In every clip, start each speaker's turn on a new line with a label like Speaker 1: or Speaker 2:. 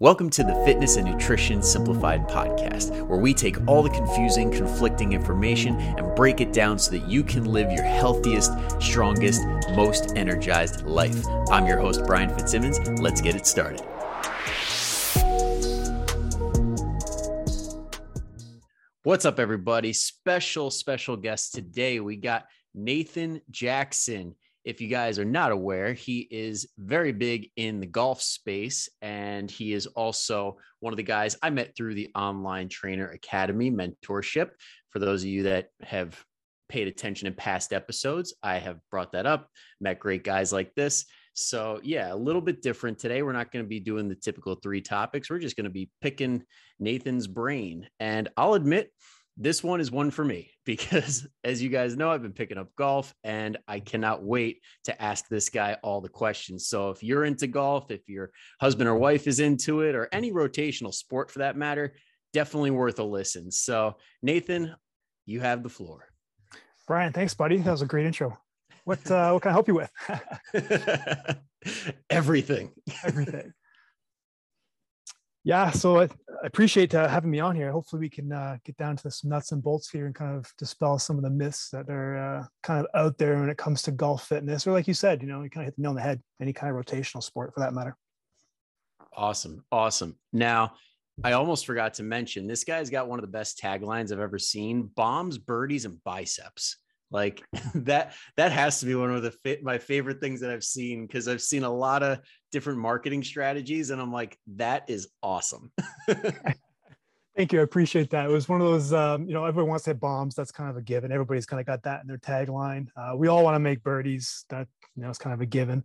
Speaker 1: Welcome to the Fitness and Nutrition Simplified podcast, where we take all the confusing, conflicting information and break it down so that you can live your healthiest, strongest, most energized life. I'm your host, Brian Fitzsimmons. Let's get it started. What's up, everybody? Special, special guest today. We got Nathane Jackson. If you guys are not aware, he is very big in the golf space, and he is also one of the guys I met through the Online Trainer Academy mentorship. For those of you that have paid attention in past episodes, I have brought that up, met great guys like this. So, yeah, a little bit different today. We're not going to be doing the typical three topics. We're just going to be picking Nathane's brain. And I'll admit, this one is one for me because as you guys know i've been picking up golf and i cannot wait to ask this guy all the questions. So if you're into golf if your husband or wife is into it or any rotational sport for that matter definitely worth a listen. So nathane you have the floor.
Speaker 2: Brian thanks buddy. That was a great intro. What uh, what can i help you with?
Speaker 1: Everything.
Speaker 2: Everything yeah, so I, appreciate uh, having me on here. Hopefully, we can uh, get down to some nuts and bolts here and kind of dispel some of the myths that are uh, kind of out there when it comes to golf fitness, or like you said, you know, you kind of hit the nail on the head. Any kind of rotational sport, for that matter.
Speaker 1: Awesome, awesome. Now, I almost forgot to mention this guy's got one of the best taglines I've ever seen: bombs, birdies, and biceps. Like that that has to be one of the my favorite things that I've seen because I've seen a lot of different marketing strategies and I'm like that is awesome.
Speaker 2: Thank you. I appreciate that. It was one of those, um, you know, everyone wants to hit bombs. That's kind of a given. Everybody's kind of got that in their tagline. Uh, we all want to make birdies. That, you know, it's kind of a given.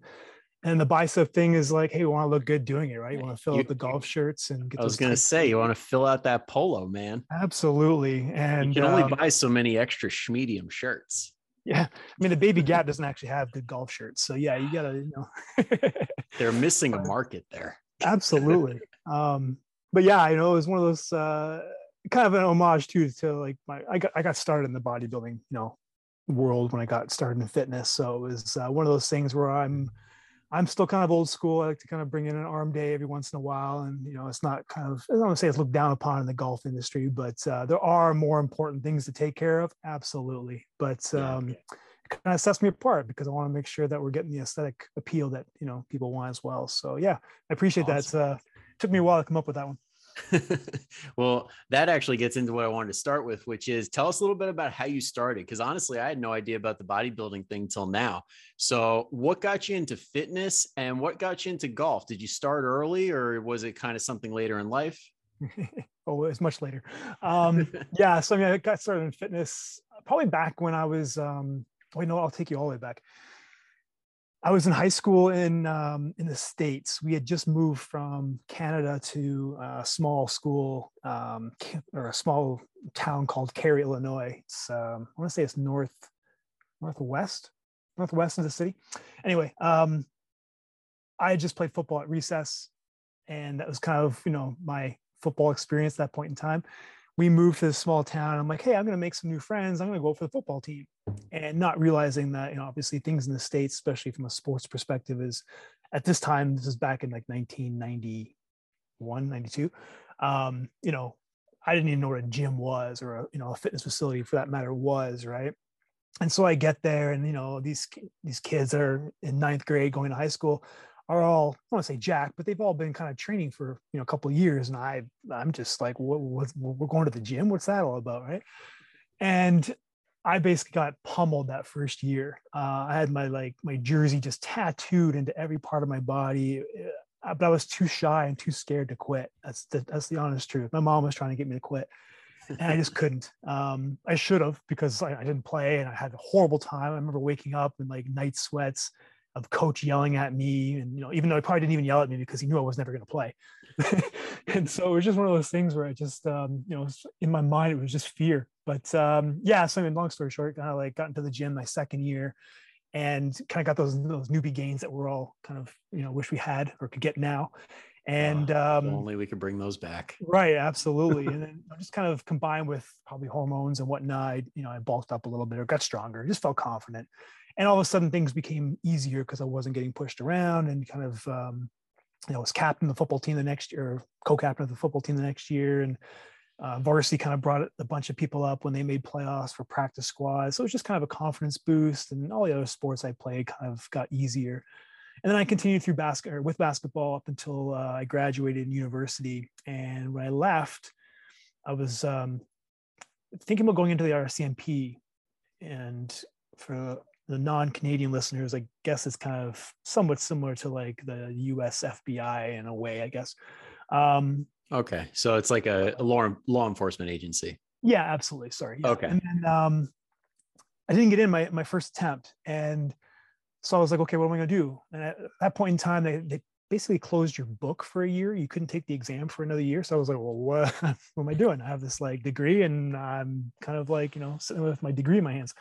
Speaker 2: And the bicep thing is like, hey, we want to look good doing it, right? You want to fill you, out the golf shirts and
Speaker 1: get. I was going to say, you want to fill out that polo, man.
Speaker 2: Absolutely, and
Speaker 1: you can only um, buy so many extra medium shirts.
Speaker 2: Yeah, I mean the Baby Gap doesn't actually have good golf shirts, so yeah, you gotta, you know.
Speaker 1: They're missing a market there.
Speaker 2: Absolutely, um, but yeah, you know, it was one of those uh, kind of an homage too to like my I got I got started in the bodybuilding, you know, world when I got started in fitness, so it was uh, one of those things where I'm I'm still kind of old school. I like to kind of bring in an arm day every once in a while. And, you know, it's not kind of, I don't want to say it's looked down upon in the golf industry, but uh, there are more important things to take care of. Absolutely. But um, yeah, it kind of sets me apart because I want to make sure that we're getting the aesthetic appeal that, you know, people want as well. So yeah, I appreciate awesome. that. Uh, it took me a while to come up with that one.
Speaker 1: well, that actually gets into what I wanted to start with, which is tell us a little bit about how you started. Because honestly, I had no idea about the bodybuilding thing till now. So, what got you into fitness and what got you into golf? Did you start early or was it kind of something later in life?
Speaker 2: oh, it was much later. Um, yeah. So, I mean, I got started in fitness probably back when I was, um, wait, no, I'll take you all the way back. I was in high school in um, in the states. We had just moved from Canada to a small school um, or a small town called Cary, Illinois. It's um, I want to say it's north northwest northwest of the city. Anyway, um, I just played football at recess, and that was kind of you know my football experience at that point in time we moved to this small town. I'm like, hey, I'm going to make some new friends. I'm going to go for the football team. And not realizing that, you know, obviously things in the States, especially from a sports perspective, is at this time, this is back in like 1991, 92. Um, you know, I didn't even know what a gym was or a, you know, a fitness facility for that matter was, right? And so I get there and, you know, these, these kids are in ninth grade going to high school, are all I want to say Jack, but they've all been kind of training for you know a couple of years, and I I'm just like, what, what we're going to the gym? What's that all about, right? And I basically got pummeled that first year. Uh, I had my like my jersey just tattooed into every part of my body, uh, but I was too shy and too scared to quit. That's the, that's the honest truth. My mom was trying to get me to quit, and I just couldn't. Um, I should have because I, I didn't play and I had a horrible time. I remember waking up in like night sweats of coach yelling at me and you know even though he probably didn't even yell at me because he knew i was never going to play. And so it was just one of those things where i just um, you know in my mind it was just fear. But um, yeah so i mean long story short kind of like got into the gym my second year and kind of got those those newbie gains that we're all kind of you know wish we had or could get now. And um,
Speaker 1: only we could bring those back.
Speaker 2: Right absolutely. And then just kind of combined with probably hormones and whatnot you know i bulked up a little bit or got stronger just felt confident and all of a sudden things became easier because I wasn't getting pushed around and kind of um, you know, was captain of the football team the next year, co-captain of the football team the next year, and uh, varsity kind of brought a bunch of people up when they made playoffs for practice squads. So it was just kind of a confidence boost, and all the other sports I played kind of got easier. And then I continued through basket with basketball up until uh, I graduated in university. And when I left, I was um, thinking about going into the RCMP. And for the non-Canadian listeners, I guess it's kind of somewhat similar to like the U.S. FBI in a way, I guess. Um,
Speaker 1: okay, so it's like a, a law law enforcement agency.
Speaker 2: Yeah, absolutely. Sorry. Yeah.
Speaker 1: Okay.
Speaker 2: And then um, I didn't get in my my first attempt, and so I was like, okay, what am I going to do? And at that point in time, they, they basically closed your book for a year. You couldn't take the exam for another year. So I was like, well, what, what am I doing? I have this like degree, and I'm kind of like you know sitting with my degree in my hands.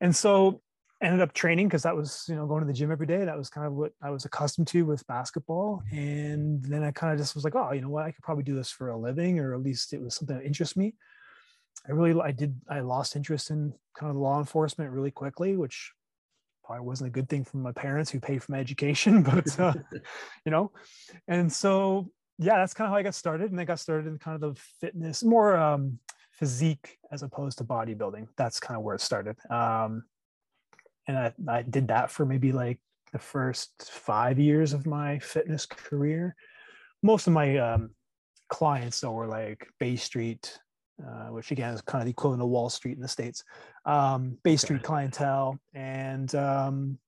Speaker 2: And so ended up training because that was you know going to the gym every day. That was kind of what i was accustomed to with basketball. And then i kind of just was like oh you know what? I could probably do this for a living or at least it was something that interests me. I really i did i lost interest in kind of law enforcement really quickly which probably wasn't a good thing for my parents who paid for my education but uh, you know? And so yeah that's kind of how i got started. And i got started in kind of the fitness more um physique as opposed to bodybuilding. That's kind of where it started. Um and I, I did that for maybe like the first five years of my fitness career. Most of my um, clients though were like Bay Street, uh, which again is kind of the equivalent of Wall Street in the States, um, Bay Street clientele and, um,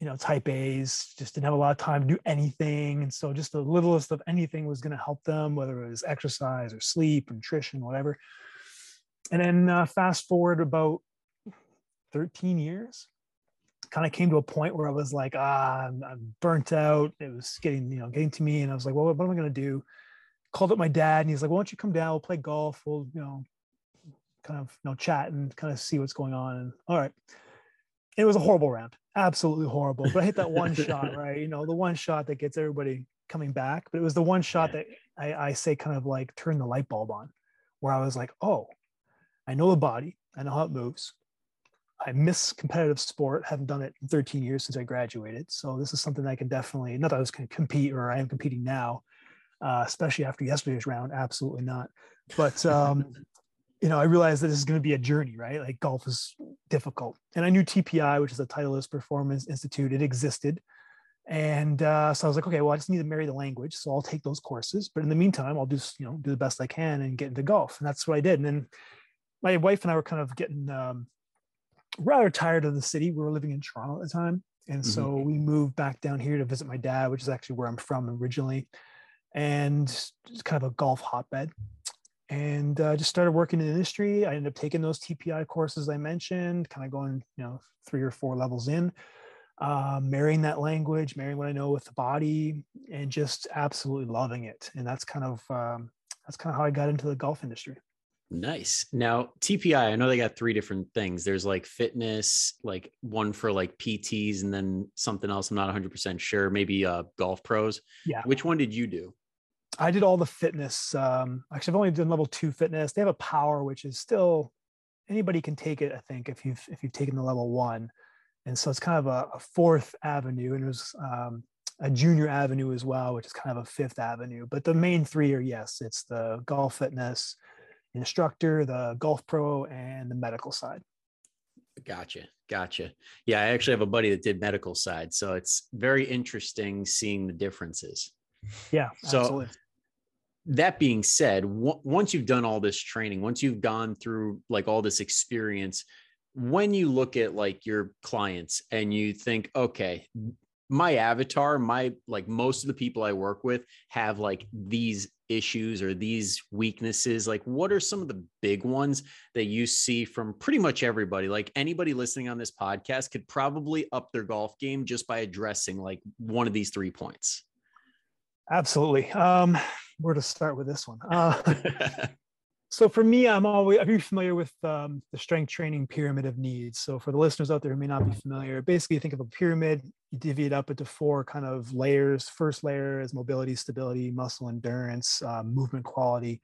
Speaker 2: you know, type A's just didn't have a lot of time to do anything. And so just the littlest of anything was going to help them, whether it was exercise or sleep, nutrition, whatever. And then uh, fast forward about 13 years, kind of came to a point where I was like, ah, I'm, I'm, burnt out. It was getting, you know, getting to me. And I was like, well, what am I going to do? Called up my dad and he's like, well, why don't you come down? We'll play golf. We'll, you know, kind of, you know, chat and kind of see what's going on. And all right. It was a horrible round. Absolutely horrible. But I hit that one shot, right? You know, the one shot that gets everybody coming back. But it was the one shot that I, I say kind of like turned the light bulb on where I was like, oh, I know the body. I know how it moves. I miss competitive sport. Haven't done it in 13 years since I graduated. So this is something I can definitely. Not that I was going to compete, or I am competing now, uh, especially after yesterday's round. Absolutely not. But um, you know, I realized that this is going to be a journey, right? Like golf is difficult, and I knew TPI, which is the Titleist Performance Institute, it existed. And uh, so I was like, okay, well, I just need to marry the language, so I'll take those courses. But in the meantime, I'll just you know do the best I can and get into golf, and that's what I did. And then my wife and I were kind of getting um, rather tired of the city. We were living in Toronto at the time. And mm-hmm. so we moved back down here to visit my dad, which is actually where I'm from originally, and it's kind of a golf hotbed. And uh, just started working in the industry. I ended up taking those TPI courses I mentioned, kind of going, you know, three or four levels in, uh, marrying that language, marrying what I know with the body, and just absolutely loving it. And that's kind of um, that's kind of how I got into the golf industry.
Speaker 1: Nice. Now, TPI, I know they got three different things. There's like fitness, like one for like PTs, and then something else. I'm not 100% sure. Maybe uh, golf pros.
Speaker 2: Yeah.
Speaker 1: Which one did you do?
Speaker 2: I did all the fitness. Um, actually, I've only done level two fitness. They have a power, which is still anybody can take it. I think if you've if you've taken the level one, and so it's kind of a, a fourth avenue, and there's um, a junior avenue as well, which is kind of a fifth avenue. But the main three are yes, it's the golf fitness instructor, the golf pro, and the medical side.
Speaker 1: Gotcha. Gotcha. Yeah, I actually have a buddy that did medical side. So it's very interesting seeing the differences.
Speaker 2: Yeah.
Speaker 1: So absolutely. that being said, w- once you've done all this training, once you've gone through like all this experience, when you look at like your clients and you think, okay, my avatar, my like most of the people I work with have like these issues or these weaknesses? Like, what are some of the big ones that you see from pretty much everybody? Like, anybody listening on this podcast could probably up their golf game just by addressing like one of these three points.
Speaker 2: Absolutely. Um, where to start with this one? Uh, so for me, I'm always are you familiar with um, the strength training pyramid of needs? So for the listeners out there who may not be familiar, basically you think of a pyramid. You divvy it up into four kind of layers. First layer is mobility, stability, muscle endurance, uh, movement quality.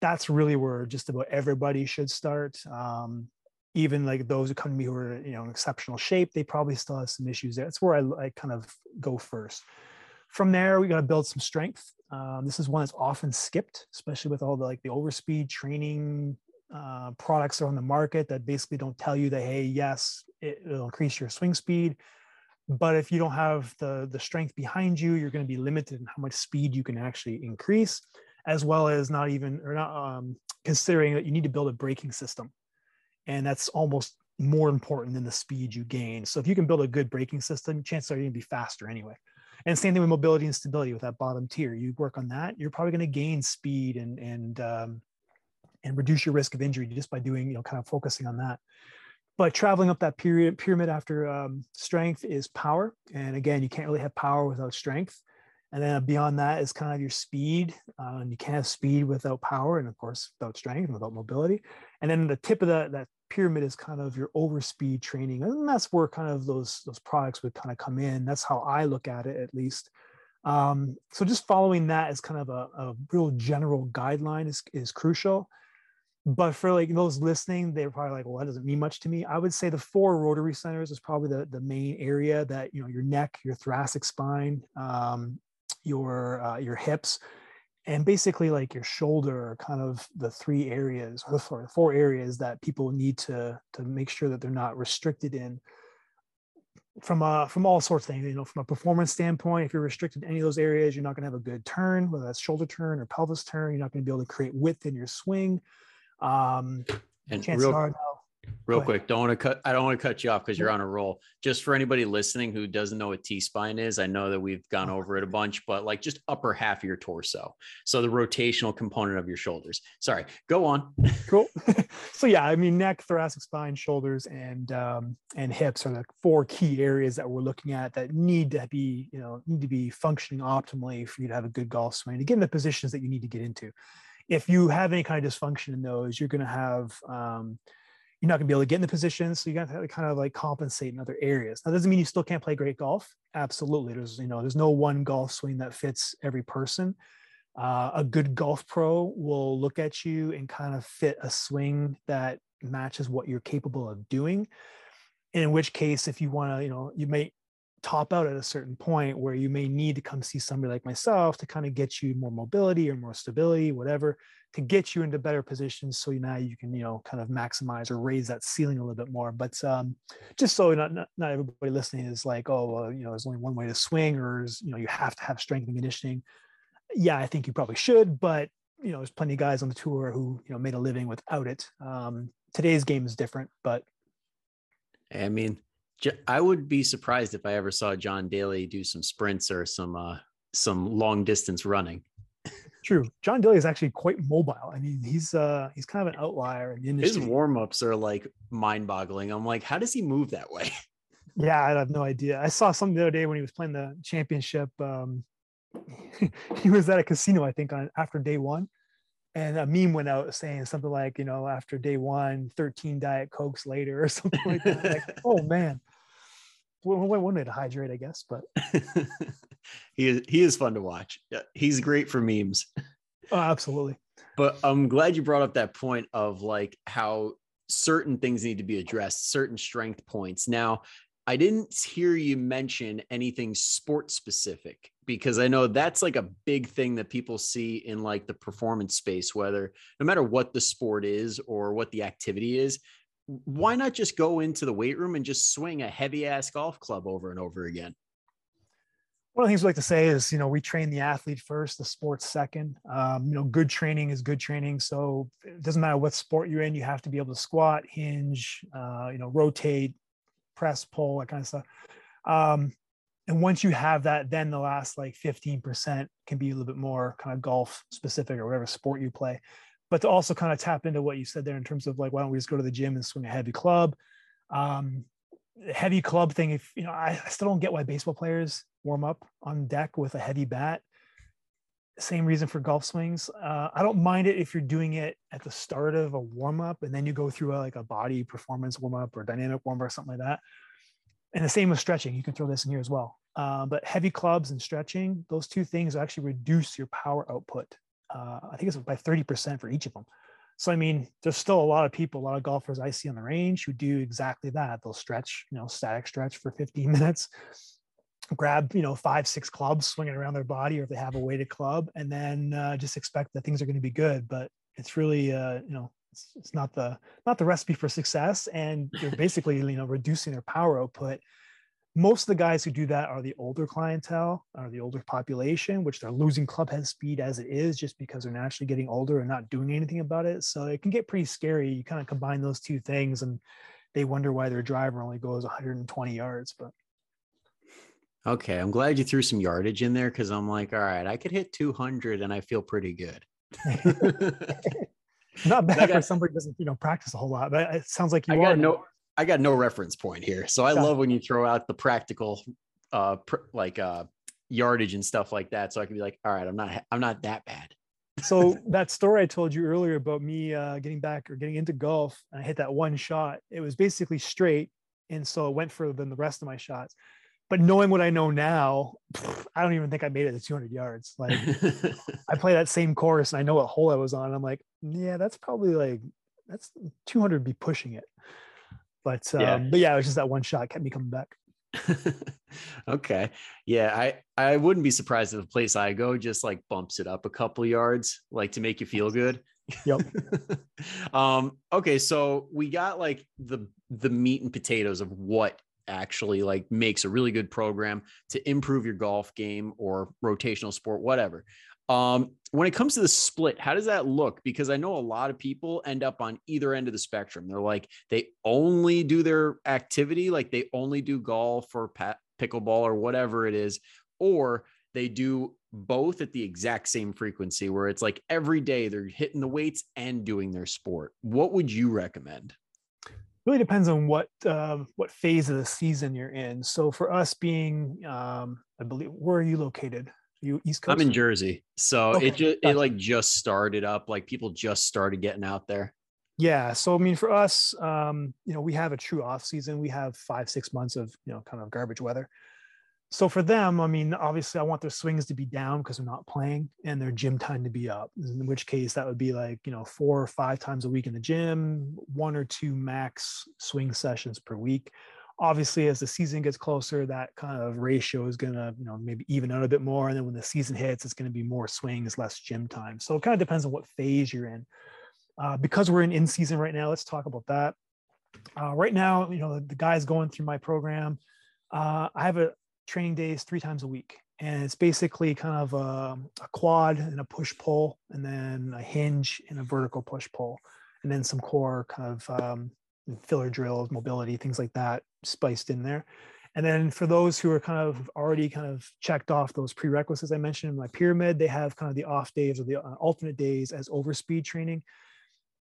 Speaker 2: That's really where just about everybody should start. Um, even like those who come to me who are you know in exceptional shape, they probably still have some issues there. That's where I, I kind of go first. from there, we got to build some strength. Um, this is one that's often skipped, especially with all the like the overspeed training uh, products are on the market that basically don't tell you that hey, yes, it, will increase your swing speed, but if you don't have the the strength behind you, you're going to be limited in how much speed you can actually increase, as well as not even or not um, considering that you need to build a braking system, and that's almost more important than the speed you gain. So if you can build a good braking system, chances are you're going to be faster anyway. And same thing with mobility and stability with that bottom tier. You work on that, you're probably going to gain speed and and um, and reduce your risk of injury just by doing you know kind of focusing on that. But traveling up that period pyramid after um, strength is power, and again, you can't really have power without strength. And then beyond that is kind of your speed, uh, and you can't have speed without power, and of course without strength and without mobility. And then the tip of that that pyramid is kind of your overspeed training and that's where kind of those those products would kind of come in. That's how i look at it at least. Um, so just following that as kind of a, a real general guideline is, is crucial. But for like those listening they're probably like well that doesn't mean much to me. I would say the four rotary centers is probably the, the main area that you know your neck your thoracic spine um, your uh, your hips and basically like your shoulder are kind of the three areas or the four, four areas that people need to to make sure that they're not restricted in. From uh from all sorts of things you know from a performance standpoint if you're restricted in any of those areas you're not going to have a good turn whether that's shoulder turn or pelvis turn you're not going to be able to create width in your swing. Um
Speaker 1: and real, Real quick, don't want to cut. I don't want to cut you off because you're on a roll. Just for anybody listening who doesn't know what T spine is, I know that we've gone over it a bunch, but like just upper half of your torso, so the rotational component of your shoulders. Sorry, go on.
Speaker 2: cool. so yeah, I mean, neck, thoracic spine, shoulders, and um, and hips are the four key areas that we're looking at that need to be, you know, need to be functioning optimally for you to have a good golf swing to get in the positions that you need to get into. If you have any kind of dysfunction in those, you're going to have um, you're not going to be able to get in the position. So you got to kind of like compensate in other areas. That doesn't mean you still can't play great golf. Absolutely. There's, you know, there's no one golf swing that fits every person. Uh, a good golf pro will look at you and kind of fit a swing that matches what you're capable of doing. In which case, if you want to, you know, you may top out at a certain point where you may need to come see somebody like myself to kind of get you more mobility or more stability, whatever to get you into better positions so now you can you know kind of maximize or raise that ceiling a little bit more. But um, just so not, not, not everybody listening is like oh uh, you know there's only one way to swing or you know you have to have strength and conditioning. Yeah i think you probably should but you know there's plenty of guys on the tour who you know made a living without it. Um, today's game is different but
Speaker 1: i mean i would be surprised if i ever saw john daly do some sprints or some uh some long distance running
Speaker 2: True. John Daly is actually quite mobile. I mean, he's uh he's kind of an outlier in the industry.
Speaker 1: His warm-ups are like mind-boggling. I'm like, how does he move that way?
Speaker 2: Yeah, I have no idea. I saw something the other day when he was playing the championship. Um, he was at a casino, I think, on after day one. And a meme went out saying something like, you know, after day one, 13 Diet Cokes later, or something like that. like, oh man. One, one way to hydrate, I guess, but
Speaker 1: he is he is fun to watch. He's great for memes.
Speaker 2: Oh, absolutely.
Speaker 1: But I'm glad you brought up that point of like how certain things need to be addressed, certain strength points. Now, I didn't hear you mention anything sport specific because I know that's like a big thing that people see in like the performance space, whether no matter what the sport is or what the activity is, why not just go into the weight room and just swing a heavy ass golf club over and over again?
Speaker 2: one of the things we like to say is, you know, we train the athlete first, the sport second. Um, you know, good training is good training. So it doesn't matter what sport you're in, you have to be able to squat, hinge, uh, you know, rotate, press, pull, that kind of stuff. Um, and once you have that, then the last like 15% can be a little bit more kind of golf specific or whatever sport you play. But to also kind of tap into what you said there in terms of like, why don't we just go to the gym and swing a heavy club? Um, heavy club thing, if you know, I, I still don't get why baseball players warm up on deck with a heavy bat. Same reason for golf swings. Uh, I don't mind it if you're doing it at the start of a warm up and then you go through a, like a body performance warm up or dynamic warm up or something like that. And the same with stretching. You can throw this in here as well. Uh, but heavy clubs and stretching, those two things actually reduce your power output. Uh, I think it's by 30% for each of them. So I mean, there's still a lot of people, a lot of golfers I see on the range who do exactly that. They'll stretch, you know, static stretch for 15 minutes, grab you know five six clubs swinging around their body or if they have a weighted club and then uh, just expect that things are going to be good. But it's really uh, you know it's, it's not the not the recipe for success and you're basically you know reducing their power output. Most of the guys who do that are the older clientele or the older population which they're losing club head speed as it is just because they're naturally getting older and not doing anything about it. So it can get pretty scary. You kind of combine those two things and they wonder why their driver only goes 120 yards but
Speaker 1: Okay, I'm glad you threw some yardage in there because I'm like, all right, I could hit 200 and I feel pretty good.
Speaker 2: Not bad got, for somebody who doesn't, you know, practice a whole lot, but it sounds like you
Speaker 1: I
Speaker 2: are.
Speaker 1: got no, I got no reference point here, so I love when you throw out the practical, uh, pr- like uh, yardage and stuff like that. So I can be like, all right, I'm not, I'm not that bad.
Speaker 2: so that story I told you earlier about me uh, getting back or getting into golf, and I hit that one shot. It was basically straight, and so it went further than the rest of my shots but knowing what I know now, I don't even think I made it to 200 yards. Like I play that same course and I know what hole I was on. I'm like, yeah, that's probably like that's 200 be pushing it. But um, yeah. but yeah, it was just that one shot kept me coming back.
Speaker 1: okay. Yeah, I I wouldn't be surprised if the place I go just like bumps it up a couple yards, like to make you feel good.
Speaker 2: Yep.
Speaker 1: um, okay, so we got like the the meat and potatoes of what actually like makes a really good program to improve your golf game or rotational sport, whatever. Um, when it comes to the split, how does that look? Because I know a lot of people end up on either end of the spectrum. They're like, they only do their activity, like they only do golf or pickleball or whatever it is, or they do both at the exact same frequency where it's like every day they're hitting the weights and doing their sport. What would you recommend?
Speaker 2: Really depends on what uh, what phase of the season you're in. So for us being, um, I believe, where are you located? Are you East Coast?
Speaker 1: I'm in Jersey, so okay. it just it like just started up. Like people just started getting out there.
Speaker 2: Yeah, so I mean, for us, um, you know, we have a true off season. We have five six months of you know kind of garbage weather so for them, I mean, obviously, I want their swings to be down because they're not playing, and their gym time to be up. In which case, that would be like you know four or five times a week in the gym, one or two max swing sessions per week. Obviously, as the season gets closer, that kind of ratio is going to you know maybe even out a bit more, and then when the season hits, it's going to be more swings, less gym time. So it kind of depends on what phase you're in. Uh, because we're in in season right now, let's talk about that. Uh, right now, you know, the, the guys going through my program. Uh, I have a training days three times a week. And it's basically kind of a, a quad and a push pull, and then a hinge and a vertical push pull, and then some core kind of um, filler drills, mobility, things like that spiced in there. And then for those who are kind of already kind of checked off those prerequisites I mentioned in my pyramid, they have kind of the off days or the uh, alternate days as overspeed training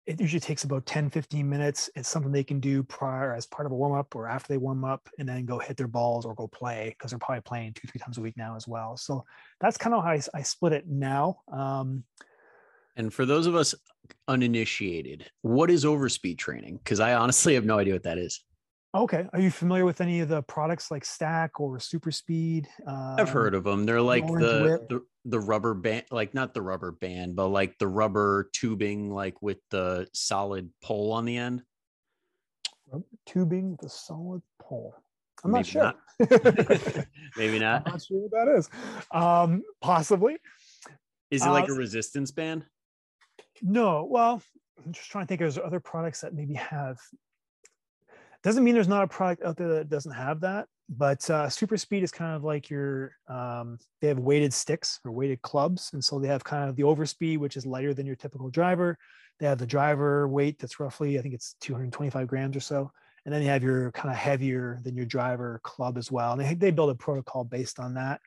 Speaker 2: it usually takes about 10 15 minutes. It's something they can do prior as part of a warm up or after they warm up and then go hit their balls or go play because they're probably playing two three times a week now as well. So that's kind of how i, I split it now um,
Speaker 1: and for those of us uninitiated what is overspeed training? Because i honestly have no idea what that is
Speaker 2: Okay. Are you familiar with any of the products like Stack or Super Speed?
Speaker 1: Um, I've heard of them. They're like the, the, the rubber band, like not the rubber band, but like the rubber tubing, like with the solid pole on the end.
Speaker 2: Rubber tubing with a solid pole. I'm Maybe not sure.
Speaker 1: Not. Maybe not.
Speaker 2: I'm not sure what that is. Um, possibly.
Speaker 1: Is it like uh, a resistance band?
Speaker 2: No. Well, I'm just trying to think. There's other products that maybe have doesn't mean there's not a product out there that doesn't have that, but uh, Super Speed is kind of like your, um, they have weighted sticks or weighted clubs. And so they have kind of the overspeed, which is lighter than your typical driver. They have the driver weight that's roughly, I think it's 225 grams or so. And then you have your kind of heavier than your driver club as well. And they, they build a protocol based on that.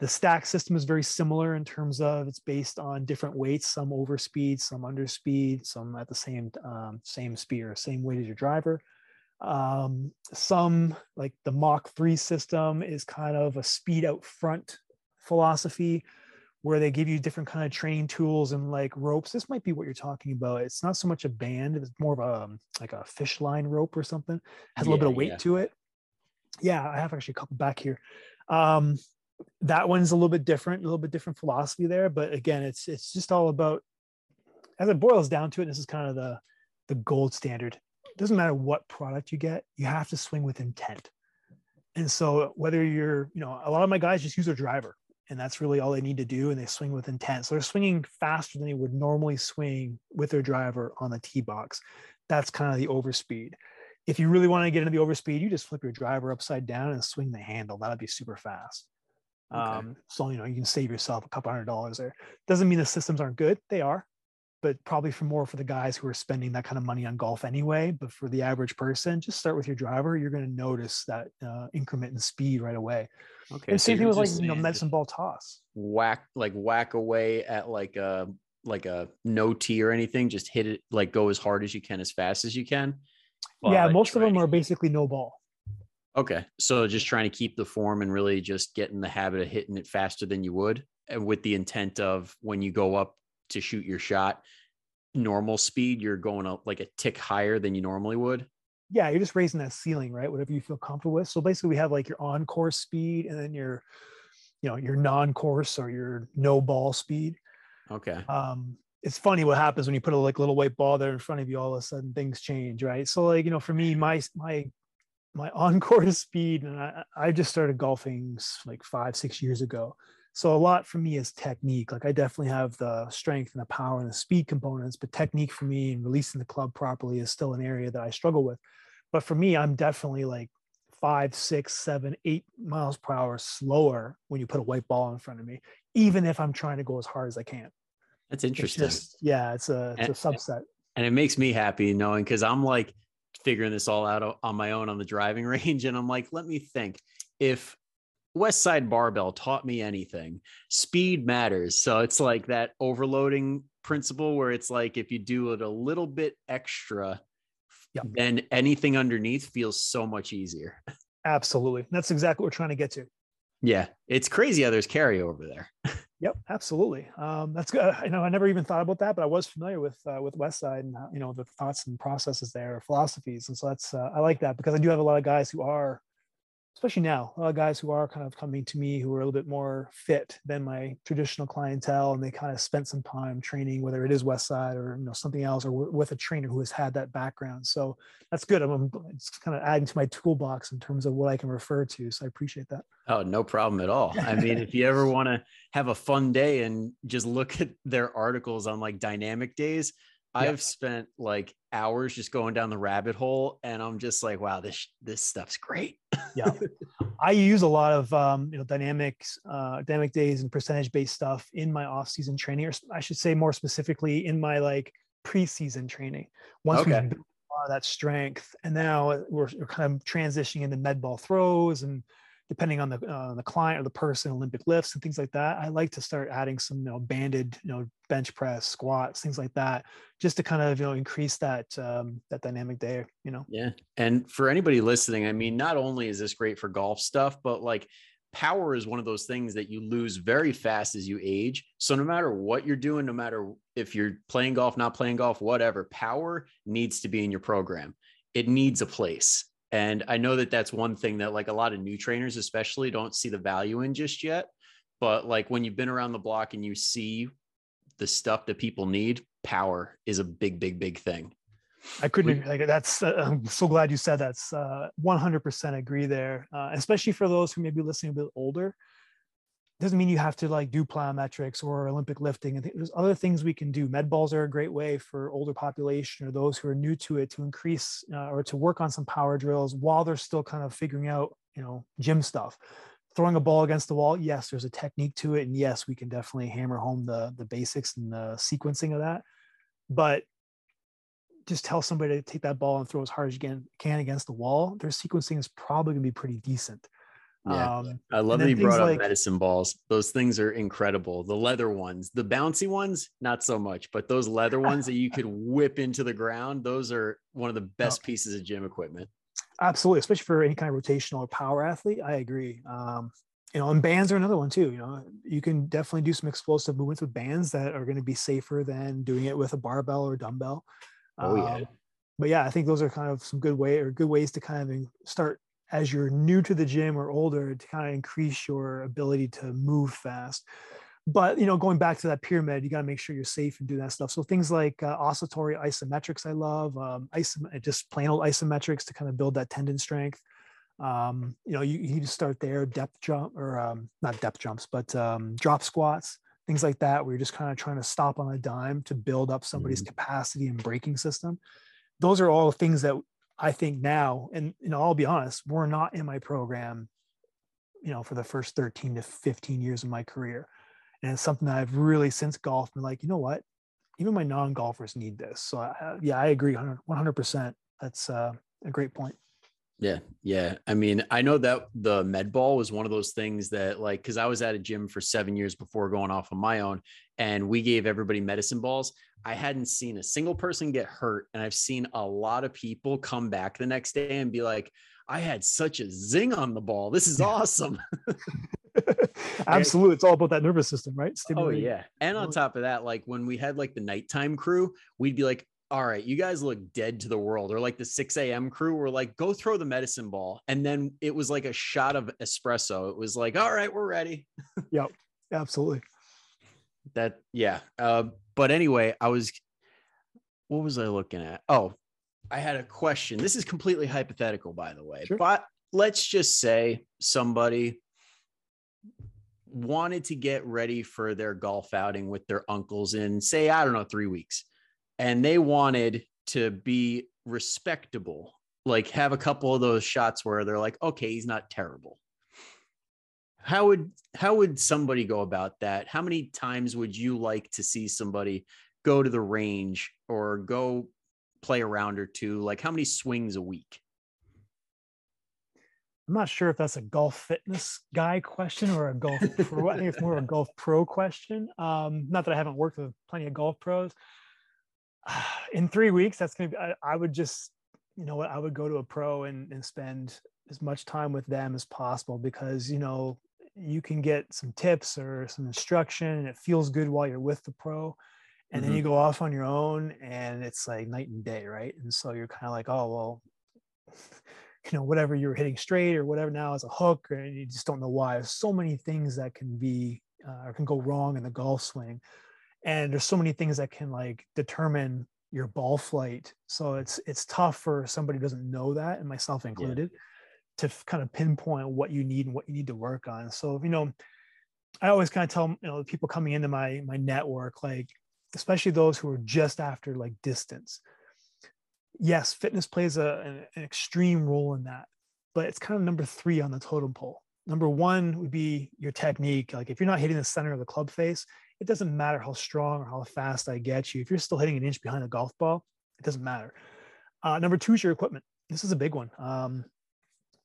Speaker 2: The stack system is very similar in terms of it's based on different weights, some overspeed, some underspeed, some at the same um, same speed or same weight as your driver. Um, some like the Mach 3 system is kind of a speed out front philosophy where they give you different kind of training tools and like ropes. This might be what you're talking about. It's not so much a band, it's more of a um, like a fish line rope or something. It has a little bit of weight yeah. to it. Yeah, I have actually a couple back here. Um, that one's a little bit different, a little bit different philosophy there. But again, it's it's just all about as it boils down to it. This is kind of the the gold standard doesn't matter what product you get, you have to swing with intent. and so whether you're, you know, a lot of my guys just use their driver and that's really all they need to do. And they swing with intent. So they're swinging faster than they would normally swing with their driver on the tee box. That's kind of the overspeed. If you really want to get into the overspeed, you just flip your driver upside down and swing the handle. That'll be super fast. Okay. Um, so you know you can save yourself a couple hundred dollars there. Doesn't mean the systems aren't good; they are but probably for more for the guys who are spending that kind of money on golf anyway. But for the average person, just start with your driver. You're going to notice that uh, increment in speed right away. Okay. And same so thing with like you know medicine ball toss.
Speaker 1: Whack like whack away at like a like a no tee or anything. Just hit it like go as hard as you can, as fast as you can.
Speaker 2: yeah, like most of them are basically no ball.
Speaker 1: Okay, so just trying to keep the form and really just get in the habit of hitting it faster than you would, and with the intent of when you go up to shoot your shot normal speed you're going up like a tick higher than you normally would?
Speaker 2: Yeah you're just raising that ceiling right? Whatever you feel comfortable with. So basically we have like your on course speed and then your you know your non course or your no ball speed.
Speaker 1: Okay.
Speaker 2: Um it's funny what happens when you put a like little white ball there in front of you all of a sudden things change right? So like you know for me my my my on course speed and I, I just started golfing like five six years ago so a lot for me is technique. Like I definitely have the strength and the power and the speed components, but technique for me and releasing the club properly is still an area that I struggle with. But for me, I'm definitely like five, six, seven, eight miles per hour slower when you put a white ball in front of me, even if I'm trying to go as hard as I can.
Speaker 1: That's interesting.
Speaker 2: It's just, yeah, it's a it's and, a subset.
Speaker 1: And it makes me happy knowing because I'm like figuring this all out on my own on the driving range, and I'm like, let me think if West Side Barbell taught me anything. Speed matters. So it's like that overloading principle where it's like if you do it a little bit extra, yep. then anything underneath feels so much easier.
Speaker 2: Absolutely. That's exactly what we're trying to get to.
Speaker 1: Yeah. It's crazy how there's carryover there.
Speaker 2: yep, absolutely. Um, that's good. You know, I never even thought about that, but I was familiar with uh, with West Side and you know the thoughts and processes there, philosophies, and so that's uh, I like that because I do have a lot of guys who are especially now, a lot of guys who are kind of coming to me who are a little bit more fit than my traditional clientele, and they kind of spent some time training, whether it is West Side or you know something else, or with a trainer who has had that background. So that's good. I'm, it's kind of adding to my toolbox in terms of what I can refer to. So I appreciate that.
Speaker 1: Oh, no problem at all. I mean, if you ever want to have a fun day and just look at their articles on like dynamic days, I've spent like hours just going down the rabbit hole, and I'm just like, wow, this this stuff's great.
Speaker 2: yeah, I use a lot of um, you know dynamics, uh, dynamic days, and percentage based stuff in my off season training, or I should say more specifically in my like preseason training. Once okay. we built that strength, and now we're, we're kind of transitioning into med ball throws and depending on the uh, the client or the person, Olympic lifts and things like that. I like to start adding some you know banded you know bench press, squats, things like that, just to kind of you know increase that um, that dynamic there. You know.
Speaker 1: Yeah, and for anybody listening, I mean, not only is this great for golf stuff, but like power is one of those things that you lose very fast as you age. So no matter what you're doing, no matter if you're playing golf, not playing golf, whatever, power needs to be in your program. It needs a place. And I know that that's one thing that like a lot of new trainers, especially, don't see the value in just yet. But like when you've been around the block and you see the stuff that people need, power is a big, big, big thing.
Speaker 2: I couldn't like that's. Uh, I'm so glad you said that's. Uh, 100% agree there, uh, especially for those who may be listening a bit older doesn't mean you have to like do plyometrics or Olympic lifting. And there's other things we can do. Med balls are a great way for older population or those who are new to it to increase uh, or to work on some power drills while they're still kind of figuring out, you know, gym stuff. Throwing a ball against the wall, yes, there's a technique to it, and yes, we can definitely hammer home the the basics and the sequencing of that. But just tell somebody to take that ball and throw as hard as you can, against the wall. Their sequencing is probably going to be pretty decent.
Speaker 1: Yeah. Um, I love that you brought up like, medicine balls. Those things are incredible. The leather ones, the bouncy ones, not so much, but those leather ones that you could whip into the ground, those are one of the best okay. pieces of gym equipment.
Speaker 2: Absolutely, especially for any kind of rotational or power athlete. I agree. Um, you know, and bands are another one too. You know, you can definitely do some explosive movements with bands that are going to be safer than doing it with a barbell or dumbbell.
Speaker 1: Oh yeah.
Speaker 2: Um, but yeah, I think those are kind of some good way or good ways to kind of start as you're new to the gym or older to kind of increase your ability to move fast but you know going back to that pyramid you got to make sure you're safe and do that stuff so things like uh, oscillatory isometrics i love um, isom- just plain old isometrics to kind of build that tendon strength Um, you know, you, you need to start there, depth jump or um, not depth jumps, but um, drop squats, things like that, where you're just kind of trying to stop on a dime to build up somebody's mm-hmm. capacity and braking system. Those are all things that I think now, and you know, I'll be honest, we're not in my program, you know, for the first 13 to 15 years of my career. And it's something that I've really since golf been like, you know what, even my non-golfers need this. So I, yeah, I agree 100 percent. That's uh, a great point.
Speaker 1: Yeah, yeah. I mean, I know that the med ball was one of those things that, like, because I was at a gym for seven years before going off on my own, and we gave everybody medicine balls. I hadn't seen a single person get hurt, and I've seen a lot of people come back the next day and be like, "I had such a zing on the ball. This is awesome."
Speaker 2: Absolutely, it's all about that nervous system, right?
Speaker 1: Oh yeah, and on top of that, like when we had like the nighttime crew, we'd be like, all right, you guys look dead to the world. Or like the 6 a.m. crew were like, go throw the medicine ball. And then it was like a shot of espresso. It was like, all right, we're ready.
Speaker 2: yep, absolutely.
Speaker 1: That, yeah. Uh, but anyway, I was, what was I looking at? Oh, I had a question. This is completely hypothetical, by the way, sure. but let's just say somebody wanted to get ready for their golf outing with their uncles in, say, I don't know, three weeks and they wanted to be respectable, like have a couple of those shots where they're like, okay, he's not terrible. How would how would somebody go about that? How many times would you like to see somebody go to the range or go play a round or two? Like how many swings a week?
Speaker 2: I'm not sure if that's a golf fitness guy question or a golf pro. I think it's more of a golf pro question. Um, not that I haven't worked with plenty of golf pros, in three weeks, that's going to be, I, I, would just, you know what, I would go to a pro and, and spend as much time with them as possible because, you know, you can get some tips or some instruction and it feels good while you're with the pro. And mm-hmm. then you go off on your own and it's like night and day, right? And so you're kind of like, oh, well, you know, whatever you're hitting straight or whatever now is a hook, and you just don't know why. There's so many things that can be uh, or can go wrong in the golf swing and there's so many things that can like determine your ball flight. So it's it's tough for somebody who doesn't know that and myself included yeah. to kind of pinpoint what you need and what you need to work on. So you know i always kind of tell you know people coming into my my network like especially those who are just after like distance. Yes fitness plays a, an, an extreme role in that but it's kind of number three on the totem pole. Number one would be your technique. Like if you're not hitting the center of the club face it doesn't matter how strong or how fast I get you. If you're still hitting an inch behind a golf ball, it doesn't matter. Uh, number two is your equipment. This is a big one. Um,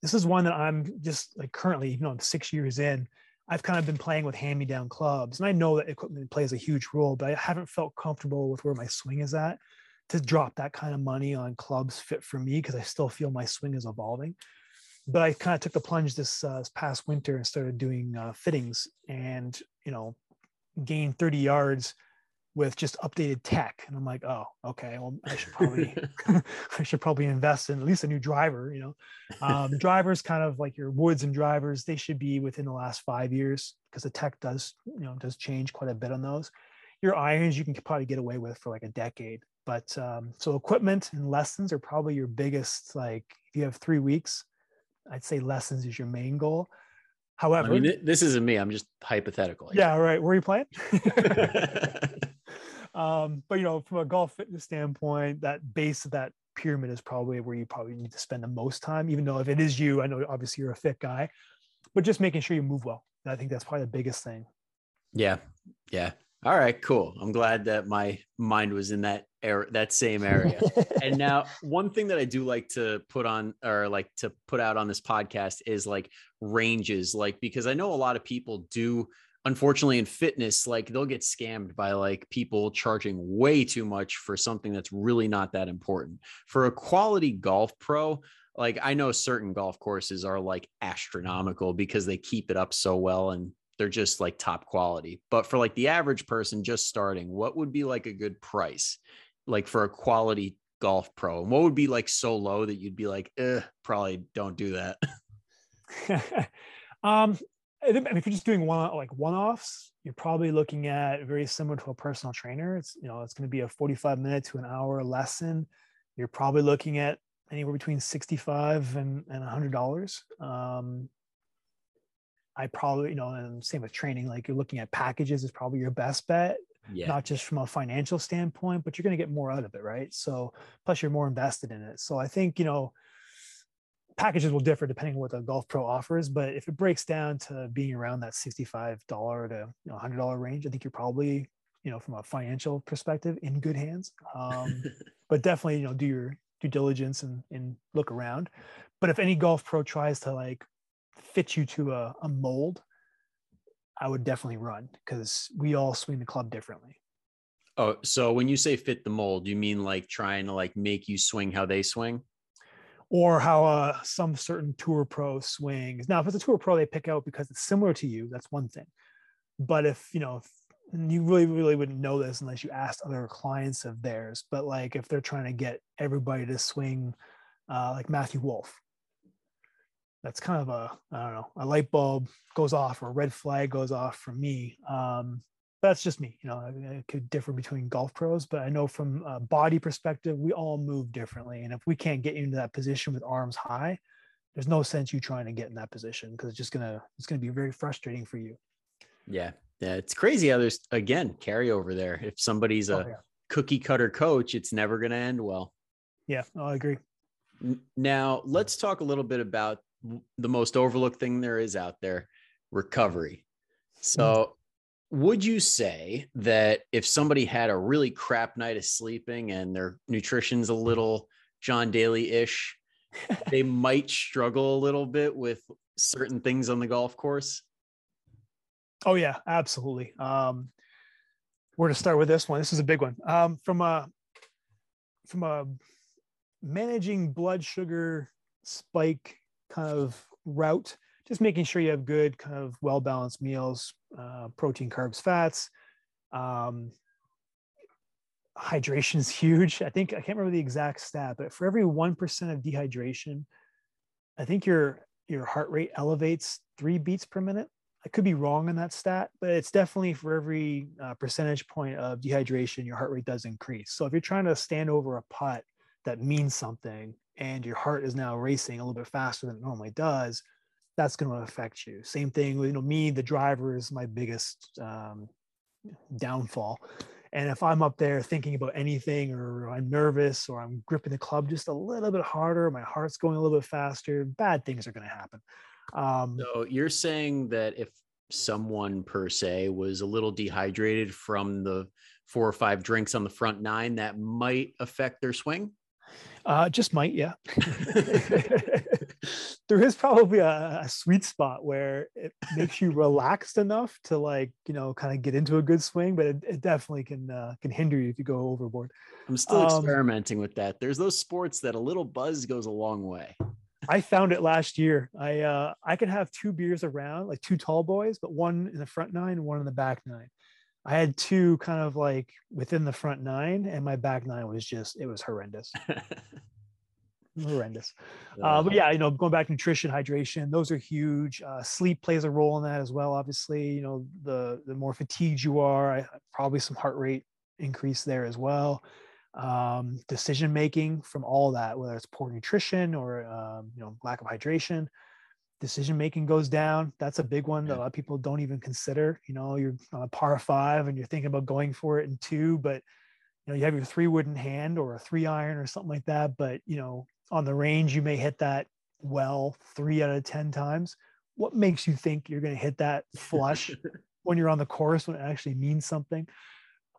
Speaker 2: this is one that I'm just like currently, you know, I'm six years in. I've kind of been playing with hand-me-down clubs, and I know that equipment plays a huge role, but I haven't felt comfortable with where my swing is at to drop that kind of money on clubs fit for me because I still feel my swing is evolving. But I kind of took the plunge this, uh, this past winter and started doing uh, fittings, and you know, gain 30 yards with just updated tech. And i'm like oh okay well i should probably i should probably invest in at least a new driver you know? Um, drivers kind of like your woods and drivers they should be within the last five years because the tech does you know does change quite a bit on those. Your irons you can probably get away with for like a decade but um, so equipment and lessons are probably your biggest like if you have three weeks i'd say lessons is your main goal However,
Speaker 1: I mean, this isn't me. I'm just hypothetical.
Speaker 2: Yeah, right. Where are you playing? um, but you know, from a golf fitness standpoint, that base of that pyramid is probably where you probably need to spend the most time. Even though if it is you, I know obviously you're a fit guy, but just making sure you move well. I think that's probably the biggest thing.
Speaker 1: Yeah, yeah. All right, cool. I'm glad that my mind was in that area, that same area. and now, one thing that I do like to put on or like to put out on this podcast is like ranges, like because I know a lot of people do. Unfortunately, in fitness, like they'll get scammed by like people charging way too much for something that's really not that important. For a quality golf pro, like I know certain golf courses are like astronomical because they keep it up so well and they're just like top quality. But for like the average person just starting, what would be like a good price, like for a quality golf pro? And what would be like so low that you'd be like, eh, probably don't do that?
Speaker 2: um, I mean, if you're just doing one like one-offs, you're probably looking at very similar to a personal trainer. It's you know it's going to be a 45 minute to an hour lesson. You're probably looking at anywhere between 65 and, and $100. Um, I probably, you know, and same with training, like you're looking at packages is probably your best bet,
Speaker 1: Yeah.
Speaker 2: not just from a financial standpoint, but you're going to get more out of it, right? So, plus you're more invested in it. So, I think, you know, packages will differ depending on what the Golf Pro offers, but if it breaks down to being around that $65 to you know, $100 range, I think you're probably, you know, from a financial perspective in good hands. Um, but definitely, you know, do your due diligence and, and look around. But if any golf pro tries to like fit you to a, a mold, I would definitely run because we all swing the club differently.
Speaker 1: oh, so when you say fit the mold, you mean like trying to like make you swing how they swing?
Speaker 2: Or how uh, some certain tour pro swings. Now, if it's a tour pro they pick out because it's similar to you, that's one thing. But if you know, if, you really, really wouldn't know this unless you asked other clients of theirs. But like if they're trying to get everybody to swing uh, like Matthew Wolff, that's kind of a I don't know a light bulb goes off or a red flag goes off for me. Um, that's just me. You know, it could differ between golf pros, but I know from a body perspective, we all move differently. And if we can't get you into that position with arms high, there's no sense you trying to get in that position because it's just gonna it's gonna be very frustrating for you.
Speaker 1: Yeah. Yeah. It's crazy how there's again carryover there. If somebody's a
Speaker 2: Oh, yeah.
Speaker 1: cookie cutter coach, it's never going to end well.
Speaker 2: yeah, I agree.
Speaker 1: Now, let's talk a little bit about the most overlooked thing there is out there recovery. So, would you say that if somebody had a really crap night of sleeping and their nutrition's a little John Daly ish, they might struggle a little bit with certain things on the golf course?
Speaker 2: Oh yeah, absolutely. Um, where to start with this one? This is a big one. Um, from a from a managing blood sugar spike kind of route, just making sure you have good kind of well balanced meals, uh, protein, carbs, fats. Um, hydration is huge. I think I can't remember the exact stat, but for every one percent of dehydration, I think your your heart rate elevates three beats per minute. I could be wrong on that stat, but it's definitely for every uh, percentage point of dehydration, your heart rate does increase. So if you're trying to stand over a putt that means something and your heart is now racing a little bit faster than it normally does, that's going to affect you. Same thing with you know me, the driver is my biggest um, downfall. And if I'm up there thinking about anything, or I'm nervous, or I'm gripping the club just a little bit harder, my heart's going a little bit faster, bad things are going to happen. Um,
Speaker 1: So, you're saying that if someone per se was a little dehydrated from the four or five drinks on the front nine, that might affect their swing?
Speaker 2: Uh, just might, yeah. there is probably a, a sweet spot where it makes you relaxed enough to like, you know, kind of get into a good swing, but it, it definitely can uh, can hinder you if you go overboard.
Speaker 1: I'm still
Speaker 2: Um,
Speaker 1: experimenting with that. There's those sports that a little buzz goes a long way.
Speaker 2: I found it last year. I uh, I could have two beers around, like two tall boys, but one in the front nine and one in the back nine. I had two kind of like within the front nine, and my back nine was just it was horrendous, horrendous. Uh, but yeah, you know, going back to nutrition, hydration, those are huge. Uh, sleep plays a role in that as well. Obviously, you know, the the more fatigued you are, I, probably some heart rate increase there as well. Um, decision making from all that, whether it's poor nutrition or um, you know lack of hydration, decision making goes down. That's a big one that a lot of people don't even consider. You know, you're on a par five and you're thinking about going for it in two, but you know you have your three wood in hand or a three iron or something like that. But you know, on the range you may hit that well three out of ten times. What makes you think you're going to hit that flush when you're on the course when it actually means something?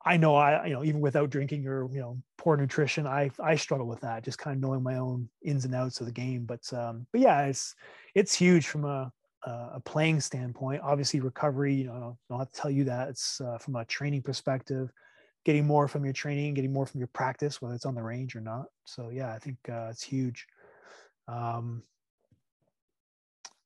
Speaker 2: I know I, you know, even without drinking or you know poor nutrition, I I struggle with that. Just kind of knowing my own ins and outs of the game. But um, but yeah, it's it's huge from a a playing standpoint. Obviously, recovery. You know, I don't, I don't have to tell you that. It's uh, from a training perspective, getting more from your training, getting more from your practice, whether it's on the range or not. So yeah, I think uh, it's huge. Um,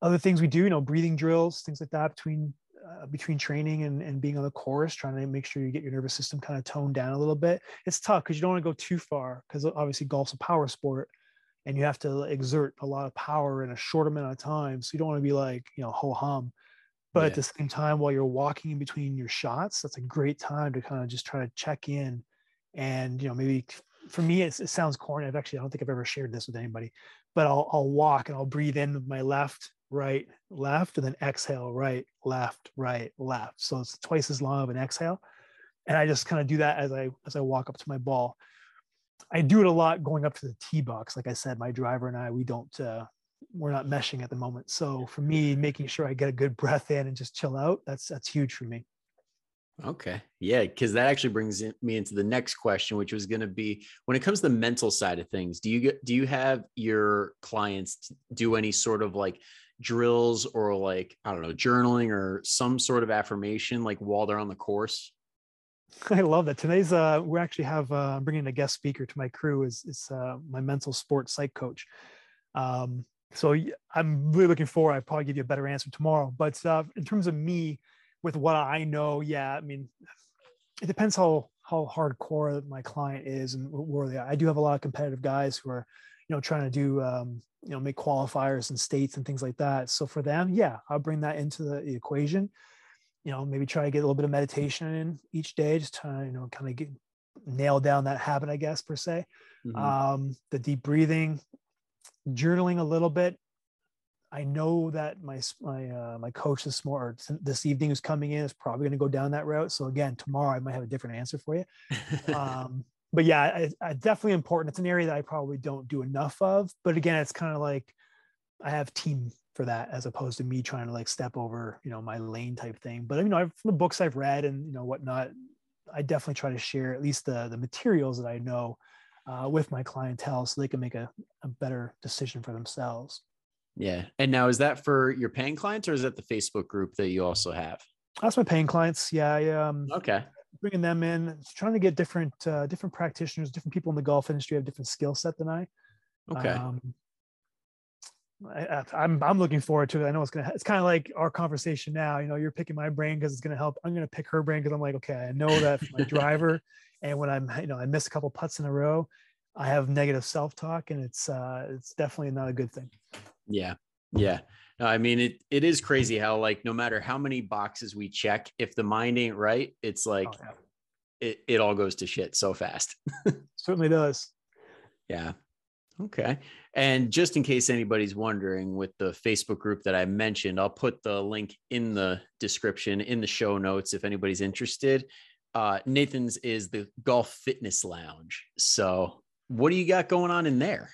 Speaker 2: other things we do, you know, breathing drills, things like that between uh, between training and, and being on the course, trying to make sure you get your nervous system kind of toned down a little bit. It's tough because you don't want to go too far because obviously golf's a power sport and you have to exert a lot of power in a short amount of time. So you don't want to be like, you know, ho hum. But at the same time, while you're walking in between your shots, that's a great time to kind of just try to check in and, you know, maybe for me, it sounds corny. I've actually, I don't think I've ever shared this with anybody, but I'll, I'll walk and I'll breathe in with my left, right, left, and then exhale, right, left, right, left. So it's twice as long of an exhale. And I just kind of do that as I, as I walk up to my ball. I do it a lot going up to the tee box. Like I said, my driver and I, we don't, uh, we're not meshing at the moment. So for me, making sure I get a good breath in and just chill out, that's, that's huge for me.
Speaker 1: Okay. Yeah. Cause that actually brings me into the next question, which was going to be when it comes to the mental side of things, do you get, do you have your clients do any sort of like drills or like, I don't know, journaling or some sort of affirmation, like while they're on the course?
Speaker 2: I love that. Today's, uh, we actually have, uh, I'm bringing a guest speaker to my crew is, is, uh, my mental sports psych coach. Um, so I'm really looking forward. I probably give you a better answer tomorrow, but, uh, in terms of me, with what I know, yeah, I mean, it depends how how hardcore my client is and where they are. I do have a lot of competitive guys who are, know, trying to do, um, you know, make qualifiers and states and things like that. So for them, yeah, I'll bring that into the, the equation. You know, maybe try to get a little bit of meditation in each day, just trying to, you know, kind of get nail down that habit, I guess, per se. Mm-hmm. Um, the deep breathing, journaling a little bit. I know that my my uh, my coach this morning this evening who's coming in is probably going to go down that route. So again, tomorrow I might have a different answer for you. um, but yeah, I, I definitely important. It's an area that I probably don't do enough of. But again, it's kind of like I have team for that as opposed to me trying to like step over you know my lane type thing. But you know, from the books I've read and you know whatnot, I definitely try to share at least the the materials that I know uh, with my clientele so they can make a, a better decision for themselves.
Speaker 1: Yeah. And now is that for your paying clients or is that the Facebook group that you also have?
Speaker 2: That's my paying clients. Yeah. I, um,
Speaker 1: okay.
Speaker 2: Bringing them in, trying to get different, uh, different practitioners, different people in the golf industry have different skill set than I.
Speaker 1: Okay. Um,
Speaker 2: I, I'm, I'm looking forward to it. I know it's gonna. It's kind of like our conversation now. You know, you're picking my brain because it's gonna help. I'm gonna pick her brain because I'm like, okay, I know that my driver, and when I'm, you know, I miss a couple putts in a row, I have negative self talk, and it's uh, it's definitely not a good thing.
Speaker 1: Yeah. Yeah. I mean, it, it is crazy how, like, no matter how many boxes we check, if the mind ain't right, it's like oh, yeah. it, it all goes to shit so fast.
Speaker 2: Certainly does.
Speaker 1: Yeah. Okay. And just in case anybody's wondering, with the Facebook group that I mentioned, I'll put the link in the description in the show notes if anybody's interested. Uh, Nathane's is the Golf Fitness Lounge. So, what do you got going on in there?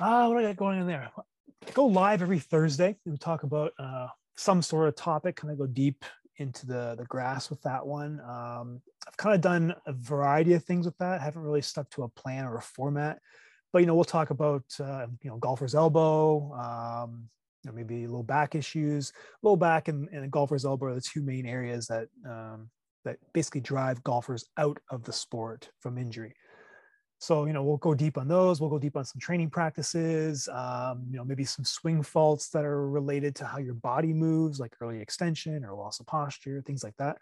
Speaker 2: Ah, uh, what do I got going in there? Go live every Thursday. We talk about uh, some sort of topic, kind of go deep into the the grass with that one. Um, I've kind of done a variety of things with that. I haven't really stuck to a plan or a format, but you know, we'll talk about uh, you know golfer's elbow, um, you know, maybe low back issues. Low back and, and golfer's elbow are the two main areas that um, that basically drive golfers out of the sport from injury. So, you know, we'll go deep on those. We'll go deep on some training practices, um, you know, maybe some swing faults that are related to how your body moves, like early extension or loss of posture, things like that.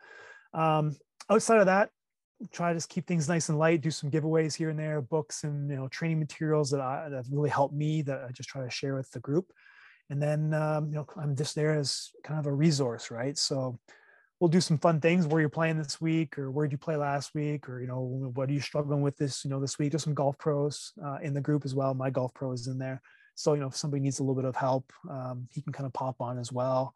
Speaker 2: Um, outside of that, try to just keep things nice and light, do some giveaways here and there, books and, you know, training materials that, I, that really helped me that I just try to share with the group. And then, um, you know, I'm just there as kind of a resource, right? So, we'll do some fun things where you're playing this week or where did you play last week or you know what are you struggling with this you know this week? There's some golf pros uh, in the group as well. My golf pro is in there. So you know if somebody needs a little bit of help um, he can kind of pop on as well.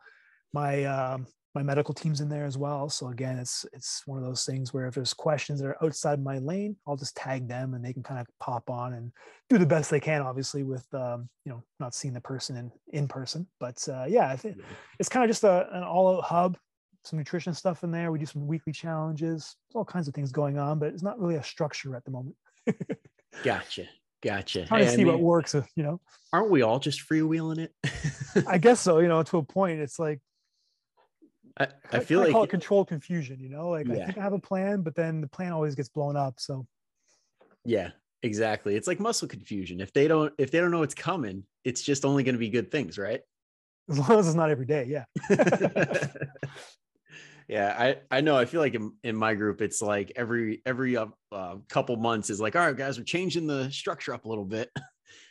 Speaker 2: My um, my medical team's in there as well. So again it's it's one of those things where if there's questions that are outside my lane i'll just tag them and they can kind of pop on and do the best they can obviously with um, you know not seeing the person in in person. But uh, yeah think it's kind of just a, an all-out hub some nutrition stuff in there. We do some weekly challenges. There's all kinds of things going on, but it's not really a structure at the moment.
Speaker 1: gotcha. Gotcha.
Speaker 2: Trying hey, to see I mean, what works, uh, you know.
Speaker 1: Aren't we all just freewheeling
Speaker 2: it? I guess so. You know, to a point, it's like
Speaker 1: I, I feel I
Speaker 2: like
Speaker 1: call
Speaker 2: it controlled confusion. You know, like yeah. I think I have a plan, but then the plan always gets blown up. So
Speaker 1: yeah, exactly. It's like muscle confusion. If they don't, if they don't know it's coming, it's just only going to be good things, right?
Speaker 2: As long as it's not every day. Yeah.
Speaker 1: yeah i i know i feel like in, in my group it's like every every uh, uh, couple months is like all right guys we're changing the structure up a little bit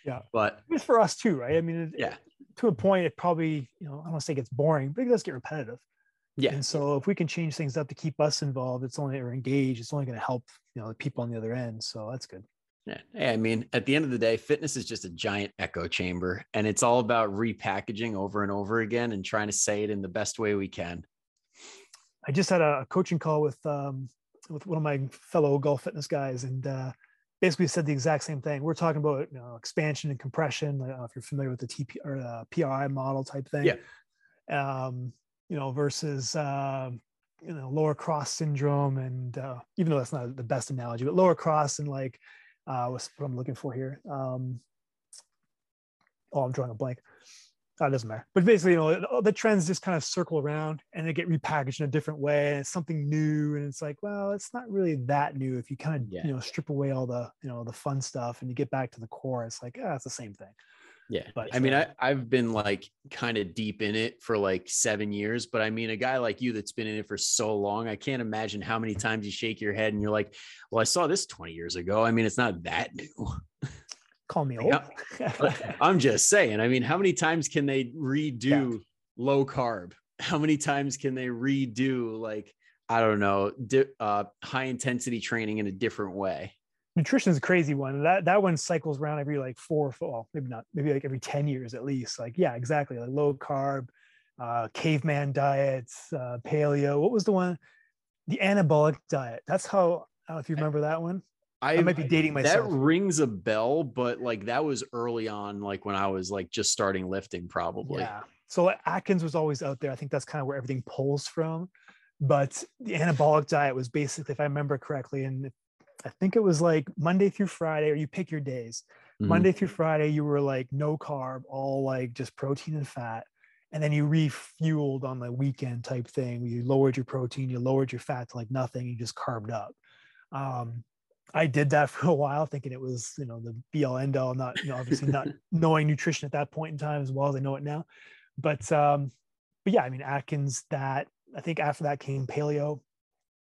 Speaker 2: yeah
Speaker 1: but
Speaker 2: it's for us too right i mean
Speaker 1: yeah
Speaker 2: to a point it probably you know i don't want say it gets boring but it does get repetitive
Speaker 1: Yeah.
Speaker 2: And so if we can change things up to keep us involved, it's only or engaged, it's only going to help, you know, the people on the other end. So that's good.
Speaker 1: Yeah. Hey, I mean, at the end of the day, fitness is just a giant echo chamber and it's all about repackaging over and over again and trying to say it in the best way we can.
Speaker 2: I just had a coaching call with um, with one of my fellow golf fitness guys, and uh, basically said the exact same thing. We're talking about you know, expansion and compression. I don't know if you're familiar with the TP or the PRI model type thing.
Speaker 1: Yeah.
Speaker 2: Um, you know, versus uh, you know lower cross syndrome, and uh, even though that's not the best analogy, but lower cross and like uh, what's what I'm looking for here. Um, oh, I'm drawing a blank. Oh, it doesn't matter. But basically, you know, the trends just kind of circle around and they get repackaged in a different way. And it's something new. And it's like, well, it's not really that new. If you kind of,
Speaker 1: Yeah.
Speaker 2: you know, strip away all the, you know, the fun stuff and you get back to the core, it's like, ah, it's the same thing.
Speaker 1: Yeah.
Speaker 2: But,
Speaker 1: I mean,
Speaker 2: uh,
Speaker 1: I, I've been like kind of deep in it for like seven years, but I mean, a guy like you that's been in it for so long, I can't imagine how many times you shake your head and you're like, well, I saw this 20 years ago. I mean, it's not that new.
Speaker 2: Call me old.
Speaker 1: I'm just saying. I mean, how many times can they redo low carb? How many times can they redo like I don't know, di- uh, high intensity training in a different way?
Speaker 2: Nutrition is a crazy one. That that one cycles around every like four, four well, maybe not, maybe like every 10 years at least. Like, yeah, exactly. Like low carb, uh, caveman diets, uh, paleo. What was the one? The anabolic diet. That's how I don't know if you remember that one. I, might be dating myself.
Speaker 1: that rings a bell, but like that was early on, like when I was like just starting lifting, probably.
Speaker 2: Yeah. So Atkins was always out there. I think that's kind of where everything pulls from. But the anabolic diet was basically, if I remember correctly, and I think it was like Monday through Friday, or you pick your days.
Speaker 1: Mhm.
Speaker 2: Monday through Friday, you were like no carb, all like just protein and fat. And then you refueled on the weekend type thing. You lowered your protein, you lowered your fat to like nothing, you just carved up. Um, I did that for a while, thinking it was, you know, the be all end all, not, you know, obviously not knowing nutrition at that point in time as well as I know it now. But um, but yeah, I mean Atkins, that I think after that came paleo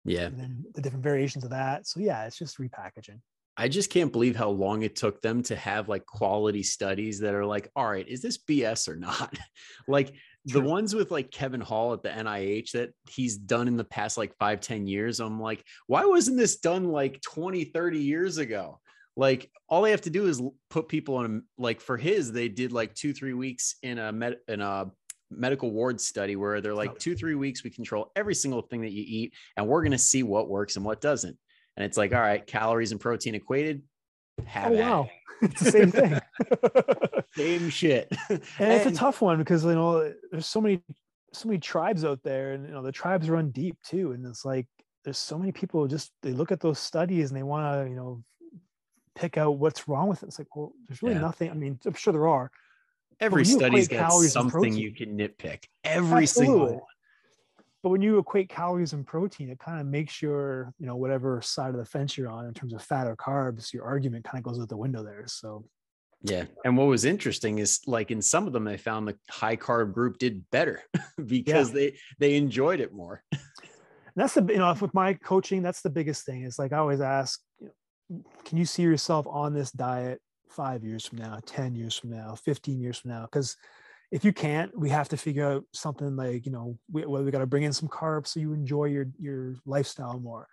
Speaker 1: Yeah.
Speaker 2: and then the different variations of that. So yeah, it's just repackaging.
Speaker 1: I just can't believe how long it took them to have like quality studies that are like, all right, is this BS or not? like the ones with like Kevin Hall at the NIH that he's done in the past like five, 10 years. I'm like, why wasn't this done like 20, 30 years ago? Like all they have to do is put people on a, like for his, they did like two, three weeks in a med in a medical ward study where they're like two, three weeks, we control every single thing that you eat and we're going to see what works and what doesn't. And it's like, all right, calories and protein equated. Have
Speaker 2: Oh
Speaker 1: it.
Speaker 2: wow. it's the same thing.
Speaker 1: Same shit.
Speaker 2: and it's a tough one because you know there's so many so many tribes out there and you know the tribes run deep too and it's like there's so many people just they look at those studies and they want to you know pick out what's wrong with it it's like well there's really
Speaker 1: Yeah.
Speaker 2: nothing i mean i'm sure there are
Speaker 1: Every study's got something you can nitpick. Every single one.
Speaker 2: But when you equate calories and protein it kind of makes your you know whatever side of the fence you're on in terms of fat or carbs your argument kind of goes out the window there so
Speaker 1: Yeah. And what was interesting is like in some of them, they found the high carb group did better because they they enjoyed it more.
Speaker 2: And that's the you know with my coaching that's the biggest thing is like i always ask you know, can you see yourself on this diet five years from now 10 years from now 15 years from now because if you can't we have to figure out something like you know we, well, we got to bring in some carbs so you enjoy your your lifestyle more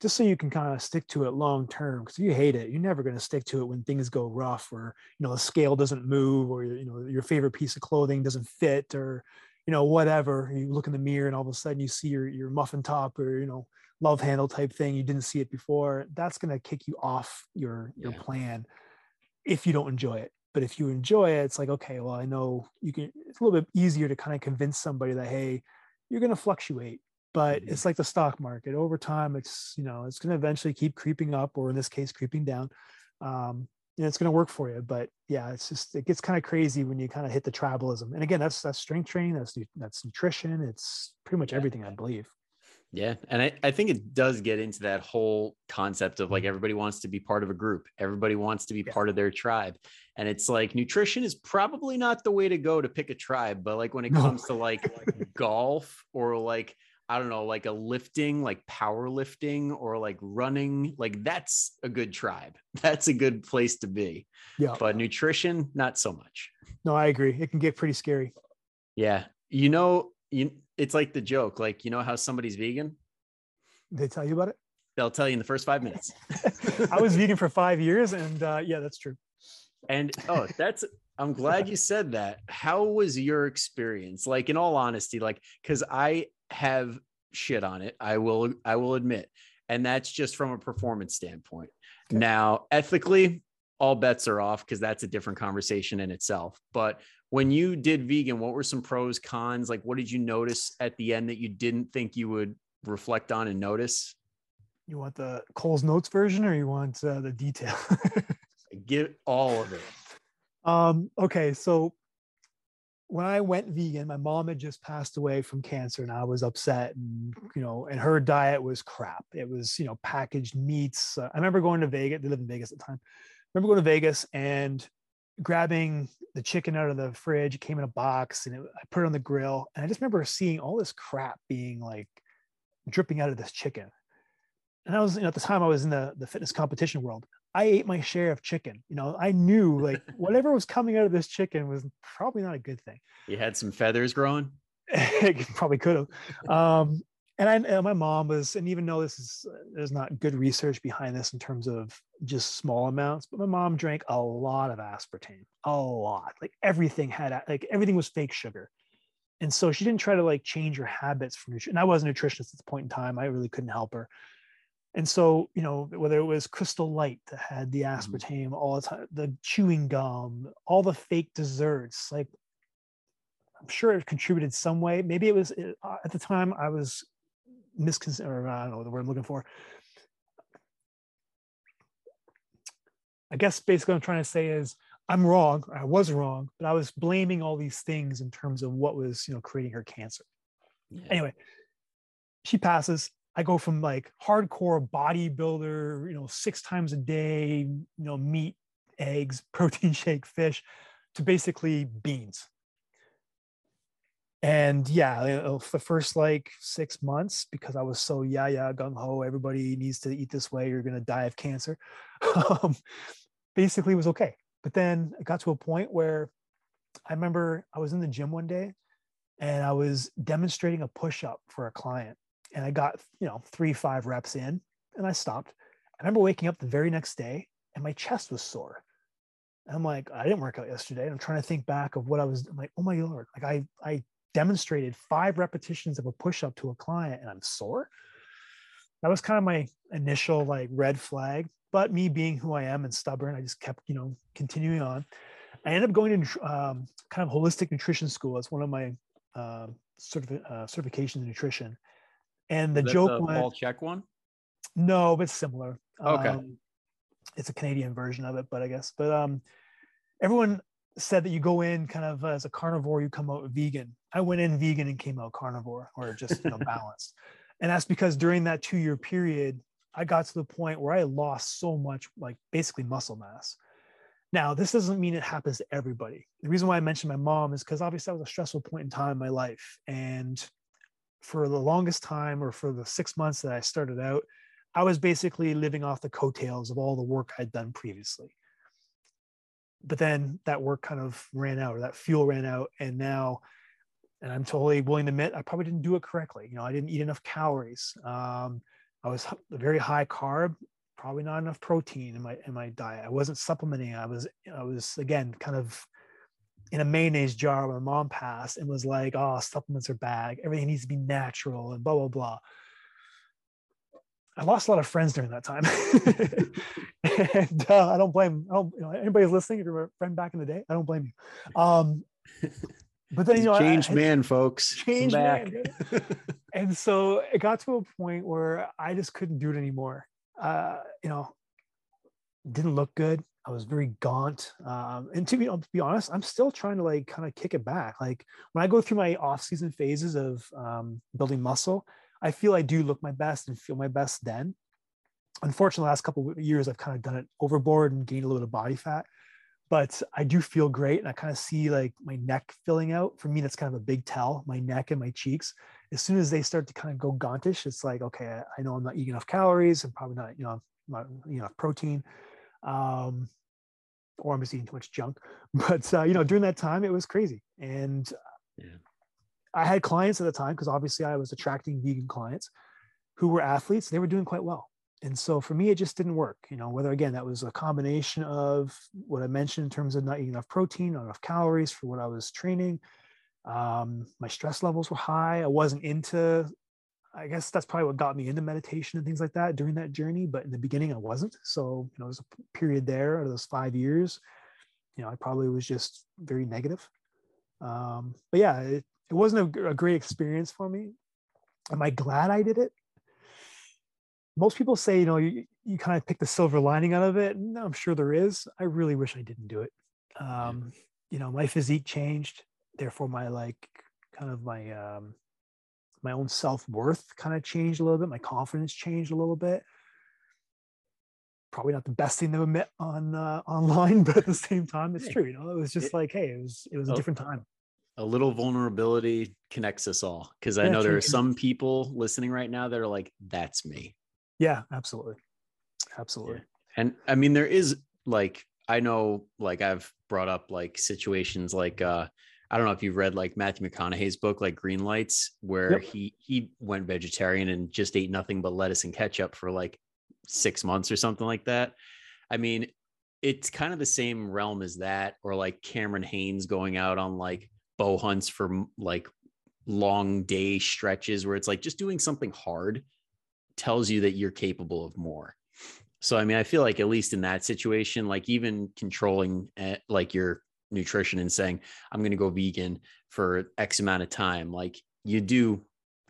Speaker 2: just so you can kind of stick to it long term because if you hate it. You're never going to stick to it when things go rough or you know the scale doesn't move or you know your favorite piece of clothing doesn't fit or you know whatever. You look in the mirror and all of a sudden you see your your muffin top or you know love handle type thing you didn't see it before. That's going to kick you off your your
Speaker 1: Yeah.
Speaker 2: plan if you don't enjoy it but if you enjoy it it's like okay well i know you can it's a little bit easier to kind of convince somebody that hey you're going to fluctuate but
Speaker 1: Mhm.
Speaker 2: it's like the stock market over time it's you know it's going to eventually keep creeping up or in this case creeping down um and it's going to work for you but yeah it's just it gets kind of crazy when you kind of hit the tribalism and again that's that's strength training that's that's nutrition it's pretty much
Speaker 1: Yeah.
Speaker 2: everything i believe
Speaker 1: Yeah. And I, I think it does get into that whole concept of like everybody wants to be part of a group, everybody wants to be
Speaker 2: Yeah.
Speaker 1: part of their tribe. And it's like nutrition is probably not the way to go to pick a tribe. But like when it
Speaker 2: No.
Speaker 1: comes to like golf or like, I don't know, like a lifting, like powerlifting or like running, like that's a good tribe. That's a good place to be.
Speaker 2: yeah
Speaker 1: But nutrition, not so much.
Speaker 2: no i agree it can get pretty scary
Speaker 1: Yeah. You know, you it's like the joke, like you know how somebody's vegan?
Speaker 2: They tell you about it?
Speaker 1: They'll tell you in the first five minutes.
Speaker 2: I was vegan for five years, and uh, yeah, that's true.
Speaker 1: And oh, that's I'm glad you said that. How was your experience? Like in all honesty, like because I have shit on it. I will I will admit. And that's just from a performance standpoint. Okay. Now, ethically, all bets are off because that's a different conversation in itself. But when you did vegan, what were some pros, cons? Like what did you notice at the end that you didn't think you would reflect on and notice?
Speaker 2: You want the Coles Notes version or you want uh, the detail?
Speaker 1: Get all of it.
Speaker 2: Um, okay, so when I went vegan, my mom had just passed away from cancer and I was upset and, you know, and her diet was crap. It was, you know, packaged meats. Uh, I remember going to Vegas, they lived in Vegas at the time. I remember going to Vegas and grabbing the chicken out of the fridge. It came in a box and it, I put it on the grill. And I just remember seeing all this crap being like dripping out of this chicken. And I was, you know, at the time I was in the, the fitness competition world. I ate my share of chicken. You know, I knew like whatever was coming out of this chicken was probably not a good thing.
Speaker 1: You had some feathers growing.
Speaker 2: probably could have. Um, and I, and my mom was, and even though this is, there's not good research behind this in terms of just small amounts, but my mom drank a lot of aspartame, a lot. Like everything had, like everything was fake sugar. And so she didn't try to like change her habits from nutrition. And I was a nutritionist at the point in time. I really couldn't help her and so you know whether it was crystal light that had the mm-hmm. aspartame mm-hmm. all the time the chewing gum all the fake desserts like i'm sure it contributed some way maybe it was uh, at the time i was misconceived or uh, i don't know the word i'm looking for i guess basically what i'm trying to say is i'm wrong i was wrong but i was blaming all these things in terms of what was you know creating her cancer yeah. anyway she passes I go from like hardcore bodybuilder, you know, six times a day, you know, meat, eggs, protein shake, fish, to basically beans. And yeah, the first like six months, because I was so yeah, yeah, gung ho, everybody needs to eat this way, you're gonna die of cancer. um, basically, was okay. But then it got to a point where I remember I was in the gym one day and I was demonstrating a push up for a client and I got, you know, three, five reps in and I stopped. I remember waking up the very next day and my chest was sore. And I'm like, I didn't work out yesterday. And I'm trying to think back of what I was I'm like, oh my Lord. Like I, I demonstrated five repetitions of a push-up to a client and I'm sore. That was kind of my initial like red flag. But me being who I am and stubborn, I just kept, you know, continuing on. I ended up going to um, kind of holistic nutrition school. It's one of my uh, certifi- uh, certifications in nutrition. And the joke
Speaker 1: the Paul Chek one?
Speaker 2: No, but similar.
Speaker 1: Okay.
Speaker 2: Um, it's a Canadian version of it, but I guess. But um, everyone said that you go in kind of as a carnivore, you come out vegan. I went in vegan and came out carnivore or just you know balanced. And that's because during that two year period, I got to the point where I lost so much, like basically muscle mass. Now, this doesn't mean it happens to everybody. The reason why I mentioned my mom is because obviously that was a stressful point in time in my life. And for the longest time or for the six months that I started out, I was basically living off the coattails of all the work I'd done previously. But then that work kind of ran out or that fuel ran out. And now, and I'm totally willing to admit, I probably didn't do it correctly. You know, I didn't eat enough calories. Um, I was very high carb, probably not enough protein in my in my diet. I wasn't supplementing. I was I was again kind of in a mayonnaise jar when my mom passed and was like, oh, supplements are bad. Everything needs to be natural and blah, blah, blah. I lost a lot of friends during that time. and uh, I don't blame, I don't, you know, anybody's listening, if you're a friend back in the day, I don't blame you. Um, but then, you know,
Speaker 1: changed I, man, folks.
Speaker 2: Changed man. and so it got to a point where I just couldn't do it anymore. Uh, you know, didn't look good. I was very gaunt. Um, and to be, to be honest, I'm still trying to like kind of kick it back. Like when I go through my off season phases of um, building muscle, I feel I do look my best and feel my best then. Unfortunately, the last couple of years, I've kind of done it overboard and gained a little bit of body fat, but I do feel great. And I kind of see like my neck filling out. For me, that's kind of a big tell, my neck and my cheeks. As soon as they start to kind of go gauntish, it's like, okay, I know I'm not eating enough calories. I'm probably not, you know, not enough protein um, or I'm just eating too much junk. But uh, you know, during that time, it was crazy, and yeah. I had clients at the time because obviously I was attracting vegan clients who were athletes. They were doing quite well. And so for me, it just didn't work. You know, whether again, that was a combination of what I mentioned in terms of not eating enough protein, not enough calories for what I was training. Um, my stress levels were high. I wasn't into, I guess that's probably what got me into meditation and things like that during that journey. But in the beginning, I wasn't. So, you know, there's a period there out of those five years, you know, I probably was just very negative. Um, but yeah, it, it wasn't a, a great experience for me. Am I glad I did it? Most people say, you know, you, you kind of pick the silver lining out of it. And I'm sure there is. I really wish I didn't do it. Um, you know, my physique changed. Therefore, my like kind of my um, my own self worth kind of changed a little bit. My confidence changed a little bit. Probably not the best thing to admit on uh, online, but at the same time, it's true. You know, it was just like, hey, it was it was a different time
Speaker 1: a little vulnerability connects us all because I yeah, know there are some people listening right now that are like, that's me.
Speaker 2: Yeah, absolutely. Absolutely. Yeah.
Speaker 1: And I mean, there is like, I know, like, I've brought up like situations like, uh, I don't know if you've read like Matthew McConaughey's book, like Green Lights, where yep. he he went vegetarian and just ate nothing but lettuce and ketchup for like six months or something like that. I mean, it's kind of the same realm as that, or like Cameron Hanes going out on like bow hunts for like long day stretches where it's like just doing something hard tells you that you're capable of more. So I mean, I feel like at least in that situation, like even controlling uh, like your nutrition and saying I'm going to go vegan for X amount of time, like you do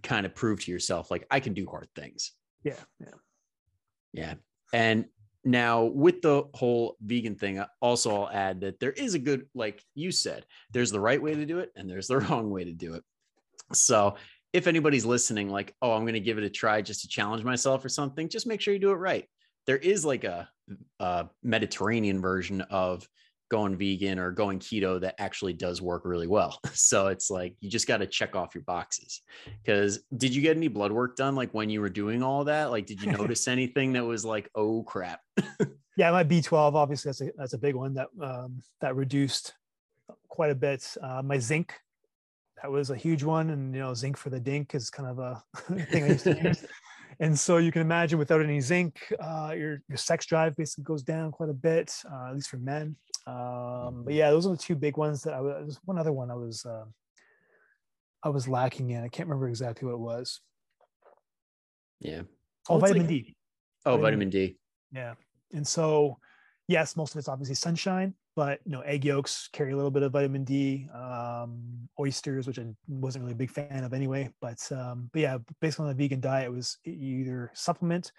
Speaker 1: kind of prove to yourself like I can do hard things.
Speaker 2: Yeah, yeah,
Speaker 1: yeah. And now, with the whole vegan thing, also I'll add that there is a good, like you said, there's the right way to do it and there's the wrong way to do it. So, if anybody's listening, like, oh, I'm going to give it a try just to challenge myself or something, just make sure you do it right. There is like a, a Mediterranean version of going vegan or going keto that actually does work really well. So it's like you just got to check off your boxes. Because did you get any blood work done like when you were doing all that? Like, did you notice anything that was like, oh crap?
Speaker 2: yeah, my B12 obviously that's a that's a big one that um, that reduced quite a bit. Uh, my zinc that was a huge one, and you know zinc for the dink is kind of a thing I used to use. And so you can imagine without any zinc, uh, your your sex drive basically goes down quite a bit, uh, at least for men. Um, but yeah, those are the two big ones that I was. One other one I was uh, I was lacking in. I can't remember exactly what it was.
Speaker 1: Yeah.
Speaker 2: Oh, vitamin like, D.
Speaker 1: Oh, vitamin, vitamin D.
Speaker 2: Yeah, and so yes, most of it's obviously sunshine, but you know, egg yolks carry a little bit of vitamin D. Um, oysters, which I wasn't really a big fan of anyway, but um, but yeah, based on the vegan diet, it was either supplement,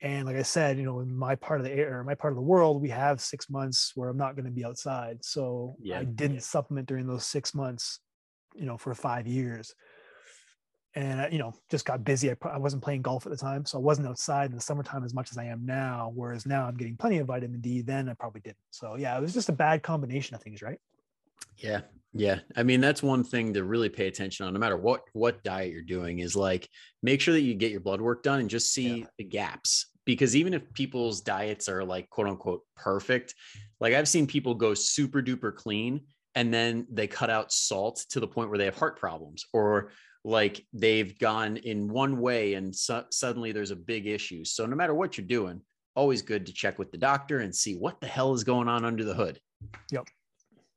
Speaker 2: and like I said, you know, in my part of the air, or my part of the world, we have six months where I'm not going to be outside, so yeah. I didn't supplement during those six months, you know, for five years and I, you know just got busy. I, I, wasn't playing golf at the time so i wasn't outside in the summertime as much as i am now whereas now i'm getting plenty of vitamin d then i probably didn't. So yeah it was just a bad combination of things right?
Speaker 1: Yeah yeah. I mean that's one thing to really pay attention on no matter what what diet you're doing is like make sure that you get your blood work done and just see yeah. the gaps because even if people's diets are like quote unquote perfect like i've seen people go super duper clean and then they cut out salt to the point where they have heart problems or like they've gone in one way and suddenly there's a big issue. So no matter what you're doing, always good to check with the doctor and see what the hell is going on under the hood.
Speaker 2: Yep.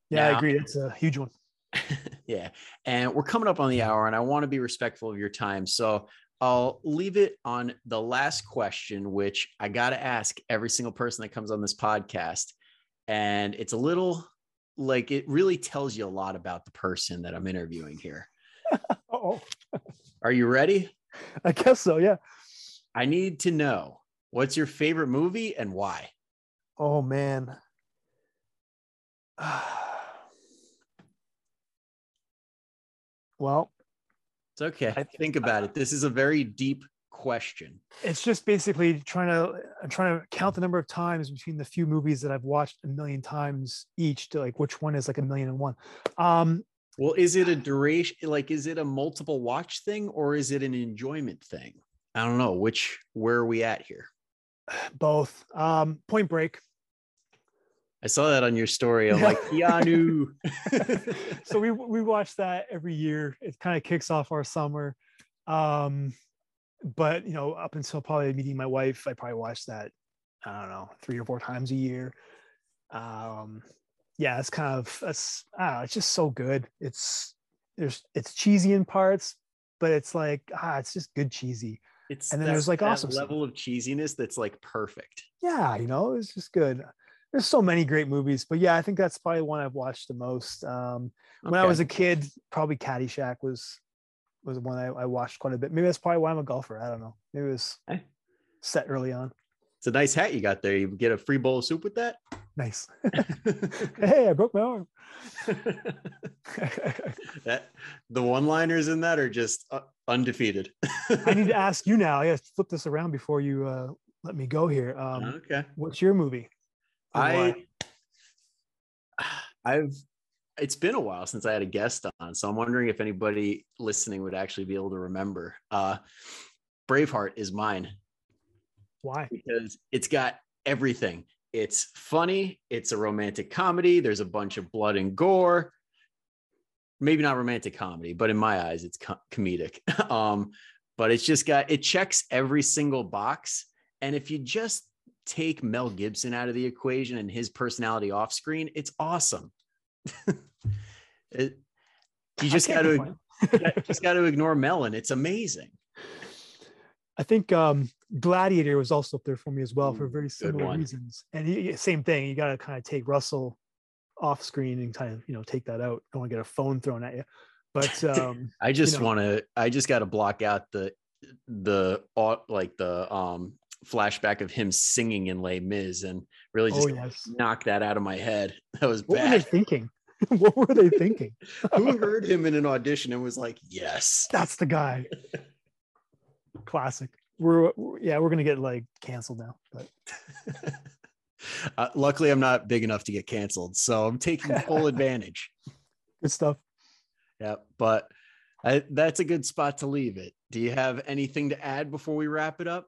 Speaker 2: Yeah, now, I agree. It's a huge one.
Speaker 1: yeah. And we're coming up on the hour and I want to be respectful of your time. So I'll leave it on the last question, which I got to ask every single person that comes on this podcast. And it's a little like it really tells you a lot about the person that I'm interviewing here. oh. Are you ready?
Speaker 2: I guess so. Yeah.
Speaker 1: I need to know what's your favorite movie and why?
Speaker 2: Oh, man. well,
Speaker 1: it's okay. I think about it. This is a very deep question.
Speaker 2: It's just basically trying to I'm trying to count the number of times between the few movies that I've watched a million times each to like which one is like a million and one. Um
Speaker 1: well, is it a duration? Like, is it a multiple watch thing or is it an enjoyment thing? I don't know. Which, where are we at here?
Speaker 2: Both. Um, Point Break.
Speaker 1: I saw that on your story. I'm like, Keanu.
Speaker 2: so we we watch that every year. It kind of kicks off our summer. Um, but you know, up until probably meeting my wife, I probably watched that, I don't know, three or four times a year. Um, yeah, it's kind of it's ah, it's just so good. It's there's it's cheesy in parts, but it's like ah, it's just good cheesy.
Speaker 1: It's
Speaker 2: And then there's, like, awesome stuff.
Speaker 1: level of cheesiness that's like perfect.
Speaker 2: Yeah, you know, it's just good. There's so many great movies, but yeah, I think that's probably one I've watched the most. Um, when I was a kid, probably Caddyshack was was one I, I watched quite a bit. Maybe that's probably why I'm a golfer. I don't know. Maybe it was set early on.
Speaker 1: It's a nice hat you got there. You get a free bowl of soup with that.
Speaker 2: Nice. hey, I broke my arm.
Speaker 1: that the one-liners in that are just uh, undefeated.
Speaker 2: I need to ask you now. I got to flip this around before you uh, let me go here. Um,
Speaker 1: okay.
Speaker 2: what's your movie?
Speaker 1: I I've it's been a while since I had a guest on, so I'm wondering if anybody listening would actually be able to remember. Uh Braveheart is mine
Speaker 2: why?
Speaker 1: because it's got everything. It's funny, it's a romantic comedy, there's a bunch of blood and gore. Maybe not romantic comedy, but in my eyes it's co- comedic. um but it's just got it checks every single box and if you just take Mel Gibson out of the equation and his personality off screen, it's awesome. it, you just got to just got to ignore Mel, and it's amazing.
Speaker 2: I think um, Gladiator was also up there for me as well for very similar reasons. And he, same thing, you got to kind of take Russell off screen and kind of you know take that out. Don't want to get a phone thrown at you. But um,
Speaker 1: I just
Speaker 2: know.
Speaker 1: want to. I just got to block out the the like the um flashback of him singing in Les Mis and really just
Speaker 2: oh yes,
Speaker 1: knock that out of my head. That was
Speaker 2: what were they thinking? what were they thinking?
Speaker 1: Who heard him in an audition and was like, "Yes"?
Speaker 2: That's the guy. Classic. We're, we're- yeah, we're gonna get like canceled now. But
Speaker 1: uh, luckily, I'm not big enough to get canceled, so I'm taking full advantage.
Speaker 2: good stuff.
Speaker 1: Yeah, but I, that's a good spot to leave it. Do you have anything to add before we wrap it up?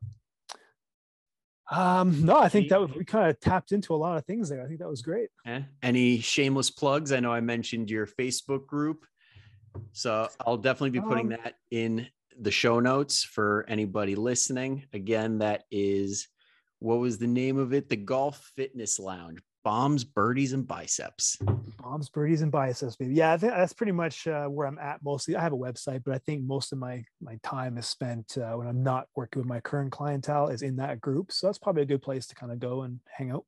Speaker 2: Um, no, I think that was, we kind of tapped into a lot of things there. I think that was great.
Speaker 1: Eh? Any shameless plugs? I know I mentioned your Facebook group, so I'll definitely be putting
Speaker 2: Um,
Speaker 1: that in the show notes for anybody listening. Again, that is what was the name of it? The Golf Fitness Lounge. Bombs, birdies, and biceps.
Speaker 2: Bombs, birdies, and biceps, baby. Yeah, I think that's pretty much uh, where I'm at mostly. I have a website, but I think most of my my time is spent uh, when I'm not working with my current clientele is in that group. So that's probably a good place to kind of go and hang out.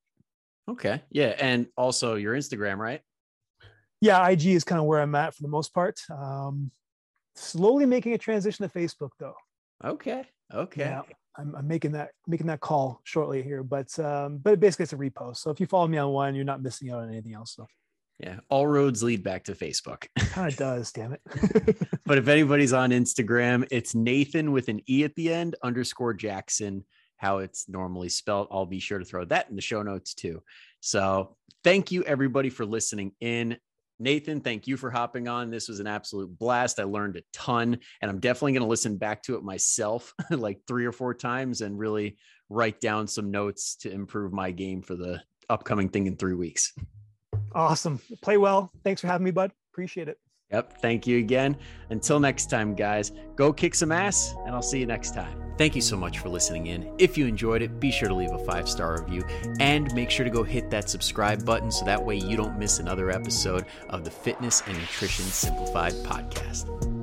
Speaker 1: Okay. Yeah. And also your Instagram, right?
Speaker 2: Yeah, IG is kind of where I'm at for the most part. Um, slowly making a transition to Facebook, though.
Speaker 1: Okay. Okay.
Speaker 2: Yeah, I'm, I'm making that making that call shortly here, but um, but basically it's a repost. So if you follow me on one, you're not missing out on anything else. So
Speaker 1: Yeah. All roads lead back to Facebook.
Speaker 2: kind of does, damn it.
Speaker 1: But if anybody's on Instagram, it's Nathan with an E at the end underscore Jackson, how it's normally spelled. I'll be sure to throw that in the show notes too. So thank you everybody for listening in. Nathane, thank you for hopping on. This was an absolute blast. I learned a ton, and I'm definitely going to listen back to it myself like three or four times and really write down some notes to improve my game for the upcoming thing in three weeks.
Speaker 2: awesome. Play well. Thanks for having me, bud. Appreciate it.
Speaker 1: Yep. Thank you again. Until next time, guys, go kick some ass, and I'll see you next time. Thank you so much for listening in. If you enjoyed it, be sure to leave a five star review and make sure to go hit that subscribe button so that way you don't miss another episode of the Fitness and Nutrition Simplified podcast.